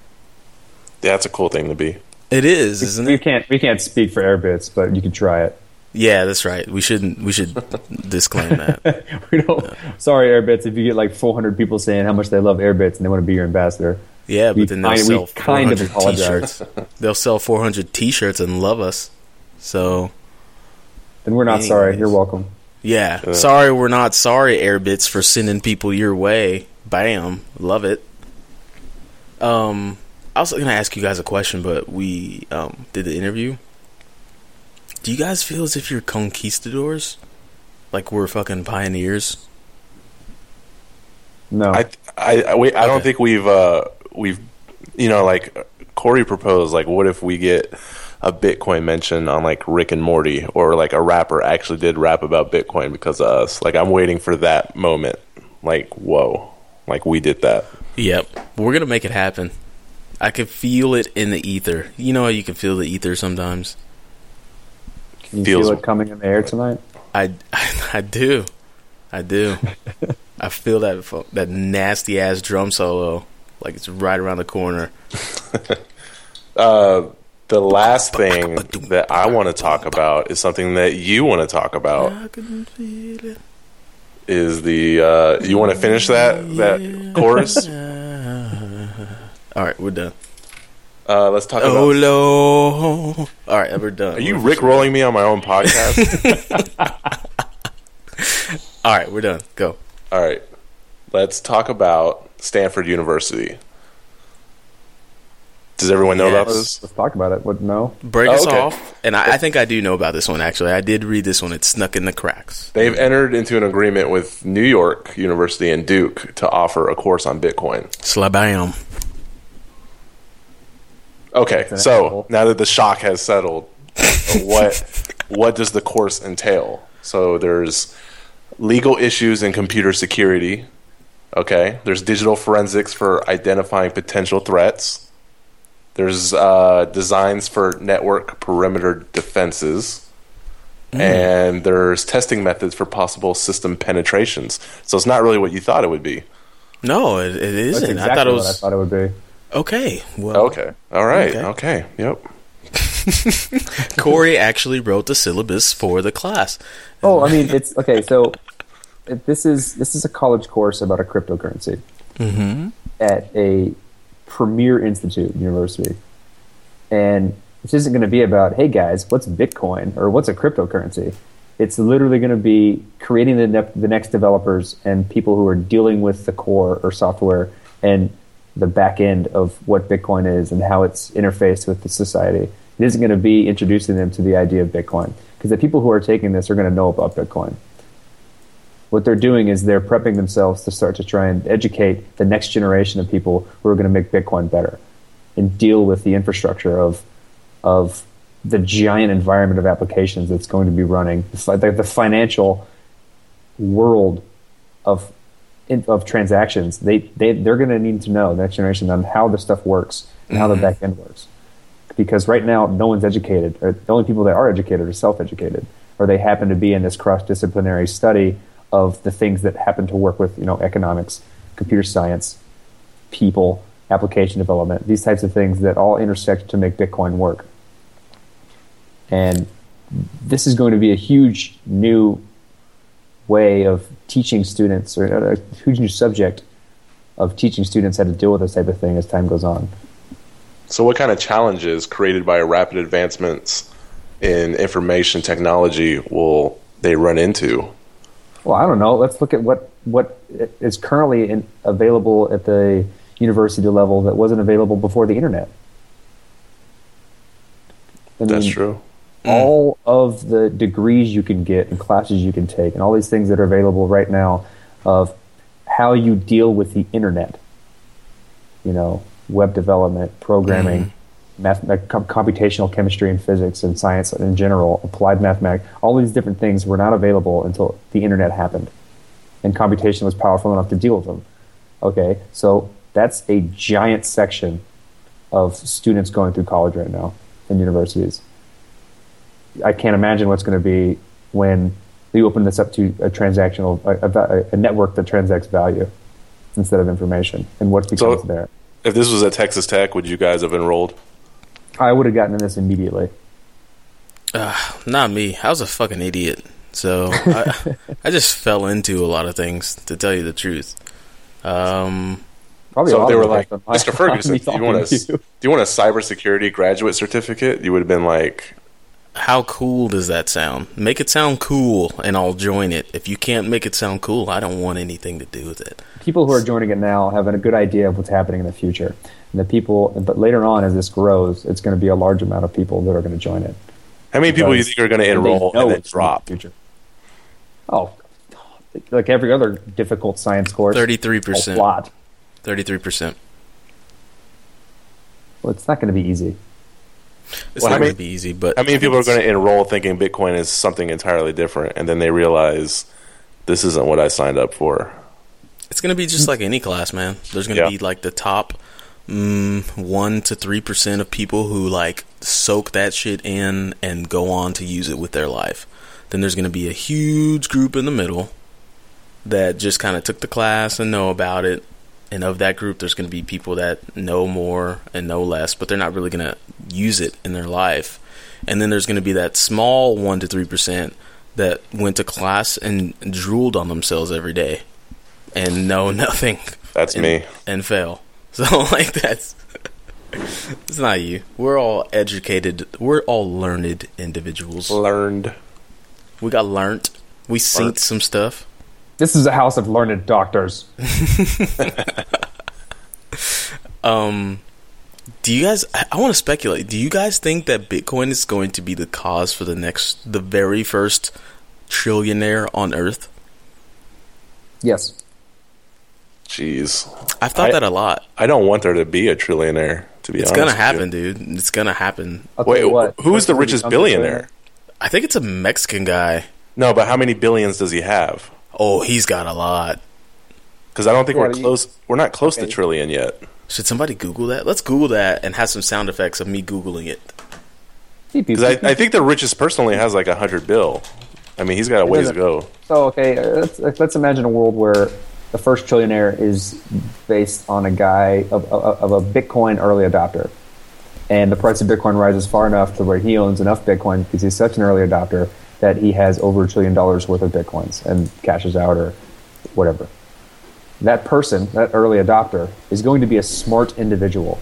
That's a cool thing to be. It is, isn't We it? can't. We can't speak for Airbitz, but you can try it. Yeah, that's right. We shouldn't. We should disclaim that. We don't. Sorry, Airbitz. If you get like 400 people saying how much they love Airbitz and they want to be your ambassador, Yeah, We but then they'll kind- we sell kind of 400 apologize. t-shirts. they'll sell 400 t-shirts and love us. So, then we're not sorry. You're welcome. yeah. Sorry we're not sorry, Airbitz, for sending people your way. Bam. Love it. Um, I was going to ask you guys a question, but we um, did the interview. Do you guys feel as if you're conquistadors? Like we're fucking pioneers? No, I I I, we, I don't think we've uh we've you know like Corey proposed like what if we get a Bitcoin mention on like Rick and Morty or like a rapper actually did rap about Bitcoin because of us. Like I'm waiting for that moment. Like whoa, like we did that. Yep. We're going to make it happen. I can feel it in the ether. You know how you can feel the ether sometimes? can you feels- feel it coming in the air tonight? I, I, do, I do. I feel that that nasty ass drum solo, like it's right around the corner. Uh, the last thing that I want to talk about is something that you want to talk about. I can feel it. Is the uh, you want to finish that that chorus? All right, we're done. Uh, let's talk Oh about. Lord! All right, we're done. Are you Rick rolling me on my own podcast? All right, we're done. Go. All right, let's talk about Stanford University. Does everyone know about Yes. this? Let's talk about it. What? No. Break Oh, us okay. off. And I, I think I do know about this one. Actually, I did read this one. It snuck in the cracks. They've entered into an agreement with New York University and Duke to offer a course on Bitcoin. Slabam. Okay, so asshole. now that the shock has settled, what what does the course entail? So there's legal issues in computer security. Okay, there's digital forensics for identifying potential threats. There's uh, designs for network perimeter defenses. And there's testing methods for possible system penetrations. So it's not really what you thought it would be. No, it, it That's isn't. exactly I thought it what was I thought it would be. Okay. Well, Okay. All right. Okay. Okay. Yep. Corey actually wrote the syllabus for the class. Oh, I mean, it's okay. So this is this is a college course about a cryptocurrency mm-hmm. at a premier institute university, and this isn't going to be about hey guys, what's Bitcoin or what's a cryptocurrency. It's literally going to be creating the, ne- the next developers and people who are dealing with the core or software and the back end of what Bitcoin is and how it's interfaced with the society. It isn't going to be introducing them to the idea of Bitcoin because the people who are taking this are going to know about Bitcoin. what they're doing is they're prepping themselves to start to try and educate the next generation of people who are going to make Bitcoin better and deal with the infrastructure of of the giant environment of applications that's going to be running the, the financial world of of transactions. They they they're going to need to know the next generation on how this stuff works and how the mm-hmm. back end works. Because right now, no one's educated. Or the only people that are educated are self-educated, or they happen to be in this cross-disciplinary study of the things that happen to work with, you know, economics, computer science, people, application development, these types of things that all intersect to make Bitcoin work. And this is going to be a huge new way of teaching students, or a huge new subject of teaching students how to deal with this type of thing as time goes on. So, what kind of challenges created by rapid advancements in information technology will they run into? Well, I don't know. Let's look at what what is currently in, available at the university level that wasn't available before the internet. I That's mean, true. All of the degrees you can get and classes you can take, and all these things that are available right now of how you deal with the internet. You know, web development, programming, mm-hmm. math, computational chemistry and physics and science in general, applied mathematics, all these different things were not available until the internet happened. And computation was powerful enough to deal with them. Okay, so that's a giant section of students going through college right now in universities. I can't imagine what's going to be when you open this up to a transactional, a, a, a network that transacts value instead of information and what becomes so, there. If this was at Texas Tech, would you guys have enrolled? I would have gotten in this immediately. Uh, not me. I was a fucking idiot. So I, I just fell into a lot of things, to tell you the truth. Um, Probably so they were like, Mr. Ferguson, do you want a do you want a cybersecurity graduate certificate? You would have been like, how cool does that sound? Make it sound cool, and I'll join it. If you can't make it sound cool, I don't want anything to do with it. People who are joining it now have a good idea of what's happening in the future. And the people, but later on, as this grows, it's going to be a large amount of people that are going to join it. How many people do you think are going to enroll and then drop? The future. Oh, like every other difficult science course, thirty-three percent. A lot. Thirty-three percent. Well, it's not going to be easy. It's well, not going to be easy, but how many people are going to enroll thinking Bitcoin is something entirely different, and then they realize this isn't what I signed up for? It's going to be just like any class, man. There's going to yeah. be like the top mm, one to three percent of people who like soak that shit in and go on to use it with their life. Then there's going to be a huge group in the middle that just kind of took the class and know about it and of that group there's going to be people that know more and know less but they're not really going to use it in their life. And then there's going to be that small 1 to 3% that went to class and drooled on themselves every day and know nothing that's and, me. and fail. So like that's it's not you. We're all educated we're all learned individuals. Learned. We got learned we synced some stuff this is a house of learned doctors. um, do you guys? I, I want to speculate. Do you guys think that Bitcoin is going to be the cause for the next, the very first trillionaire on Earth? Yes. Jeez, I've thought I, that a lot. I don't want there to be a trillionaire. To be it's honest, gonna happen, dude. It's gonna happen. Wait, what? who is the richest billionaire? I think it's a Mexican guy. No, but how many billions does he have? Oh, he's got a lot. Because I don't think yeah, we're close. we're not close okay. to trillion yet. Should somebody Google that? Let's Google that and have some sound effects of me googling it. Because I, I, think the richest person only has like a hundred bill. I mean, he's got a ways to go. So okay, uh, let's let's imagine a world where the first trillionaire is based on a guy of, of, of a Bitcoin early adopter, and the price of Bitcoin rises far enough to where he owns enough Bitcoin because he's such an early adopter that he has over a trillion dollars worth of bitcoins and cashes out or whatever. That person, that early adopter, is going to be a smart individual.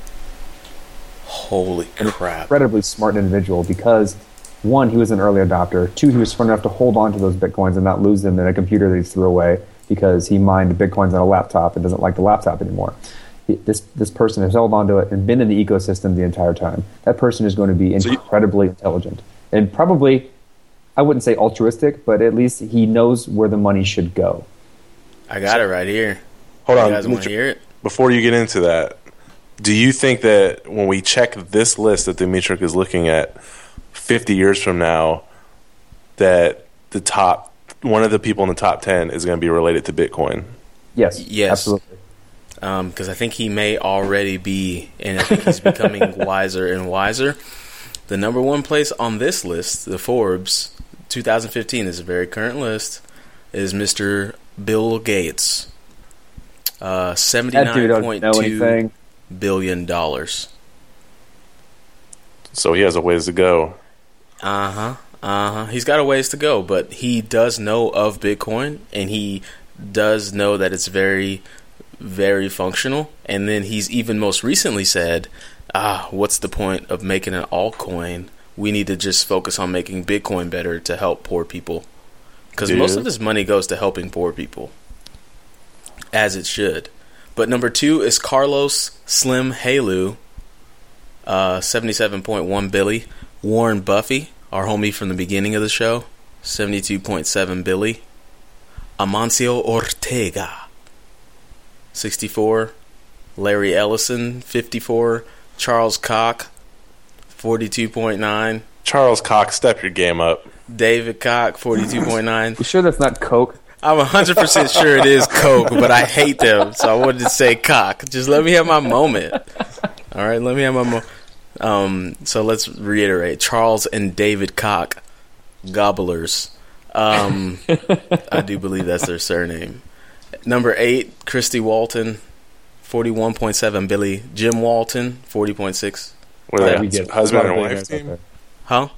Holy crap. incredibly smart individual because one, he was an early adopter. Two, he was smart enough to hold on to those bitcoins and not lose them in a computer that he threw away because he mined bitcoins on a laptop and doesn't like the laptop anymore. This this person has held on to it and been in the ecosystem the entire time. That person is going to be incredibly so you, intelligent and probably I wouldn't say altruistic, but at least he knows where the money should go. I got it right here. Hold You on, guys want to Dimitri, hear it? before you get into that, do you think that when we check this list that Dimitri is looking at 50 years from now, that the top one of the people in the top 10 is going to be related to Bitcoin? Yes, Yes. absolutely. because Um, I think he may already be, and I think he's becoming wiser and wiser. The number one place on this list, the Forbes 2015, is a very current list, is Mr. Bill Gates. Uh, That seventy-nine dude doesn't point know two anything. billion dollars. So he has a ways to go. Uh huh. Uh huh. He's got a ways to go, but he does know of Bitcoin, and he does know that it's very, very functional. And then he's even most recently said, "Ah, what's the point of making an altcoin? We need to just focus on making Bitcoin better to help poor people, because most of this money goes to helping poor people, as it should." But number two is Carlos Slim Helú, uh, seventy-seven point one Billy. Warren Buffy, our homie from the beginning of the show, 72.7 Billy. Amancio Ortega, 64. Larry Ellison, 54. Charles Koch, 42.9. Charles Cox, step your game up. David Koch, 42.9. You sure that's not Coke? I'm 100% sure it is Coke, but I hate them, so I wanted to say cock. Just let me have my moment. All right, let me have my moment. Um, so let's reiterate Charles and David Cock, gobblers. Um, I do believe that's their surname. Number eight, Christy Walton, 41.7 Billy. Jim Walton, 40.6. What are Yeah, they, we get husband and wife billionaires out team? there. Is Huh?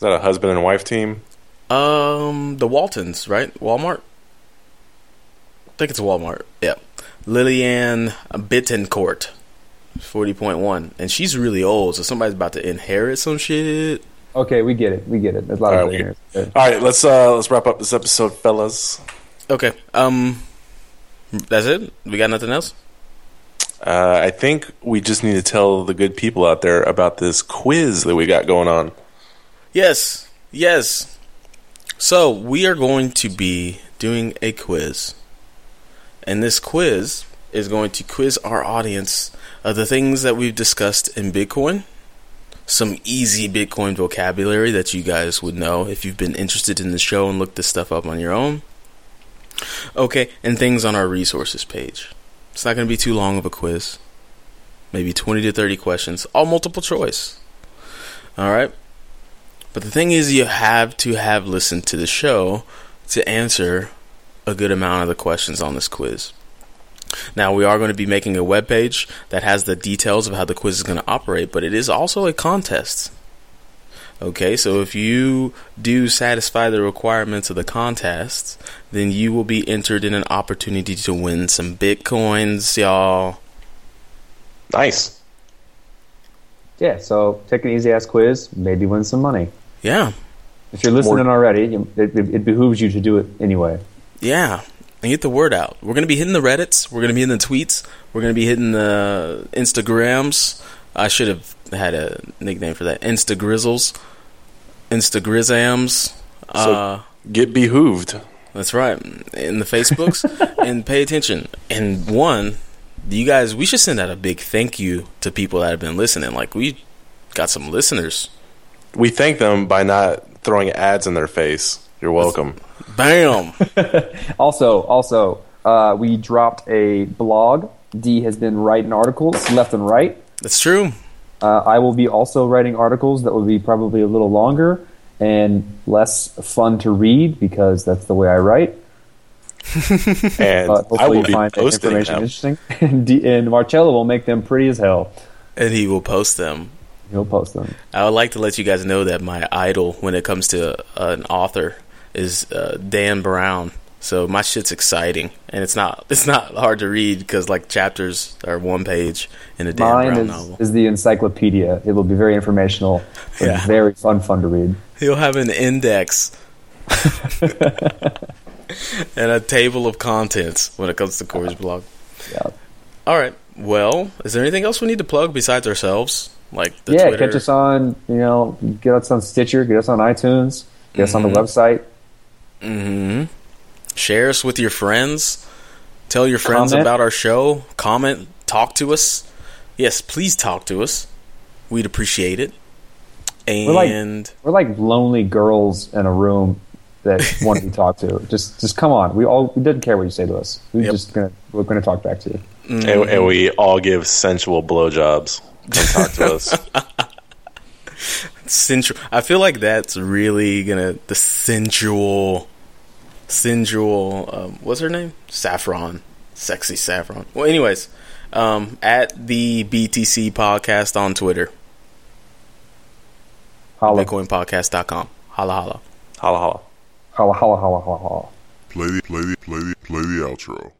that a husband and wife team? Um, the Waltons, right? Walmart. I think it's Walmart. Yeah. Liliane Bettencourt, forty point one, and she's really old, so somebody's about to inherit some shit. Okay, we get it. We get it. There's a lot All of right, we- All right, let's uh let's wrap up this episode, fellas. Okay. Um, that's it. We got nothing else. Uh, I think we just need to tell the good people out there about this quiz that we got going on. Yes. Yes. So we are going to be doing a quiz, and this quiz is going to quiz our audience of the things that we've discussed in Bitcoin. Some easy Bitcoin vocabulary that you guys would know if you've been interested in the show and looked this stuff up on your own. Okay, and things on our resources page. It's not going to be too long of a quiz. Maybe 20 to 30 questions, all multiple choice. All right. But the thing is, you have to have listened to the show to answer a good amount of the questions on this quiz. Now, we are going to be making a web page that has the details of how the quiz is going to operate, but it is also a contest. Okay, so if you do satisfy the requirements of the contest, then you will be entered in an opportunity to win some bitcoins, y'all. Nice. Yeah, so take an easy ass quiz, maybe win some money. Yeah, If you're listening already, it, it, it behooves you to do it anyway. Yeah, and get the word out. We're gonna be hitting the Reddits. We're gonna be hitting the tweets. We're gonna be hitting the Instagrams. I should have had a nickname for that. Instagrizzles, Instagrizzams. Uh, Get behooved. that's right. In the Facebooks, and pay attention. And one, you guys, we should send out a big thank you to people that have been listening. Like we got some listeners. We thank them by not throwing ads in their face. You're welcome. Bam. Also, also, uh, we dropped a blog. D has been writing articles left and right. That's true. Uh, I will be also writing articles that will be probably a little longer and less fun to read because that's the way I write. And But hopefully I will you be find that posting information them. interesting. and, D- and Marcello will make them pretty as hell. And he will post them. He'll post them. I would like to let you guys know that my idol when it comes to uh, an author is uh, Dan Brown. So my shit's exciting, and it's not it's not hard to read because like chapters are one page in a Dan Mine Brown is, novel. is the encyclopedia. It will be very informational and Yeah. very fun, fun to read. He'll have an index and a table of contents when it comes to Corey's blog. Yeah. All right. Well, is there anything else we need to plug besides ourselves? Like the yeah, Twitter? catch us on, you know, get us on Stitcher, get us on iTunes, Get us on the website. Mm-hmm. Share us with your friends. Tell your friends Comment. about our show. Comment. Talk to us. Yes, please talk to us. We'd appreciate it. And We're like lonely girls in a room that want to be talked to. Just, just come on. We all we didn't care what you say to us. We Yep. just gonna we're gonna talk back to you. Mm. and, and we all give sensual blowjobs. Come talk to us. sensual. I feel like that's really gonna the sensual, sensual. Um, what's her name? Saffron, sexy Saffron. Well, anyways, um, at the BTC podcast on Twitter, Holla, BitcoinPodcast.com. Holla holla. Holla holla. holla, holla, holla, holla, holla. Play the play the play the play the outro.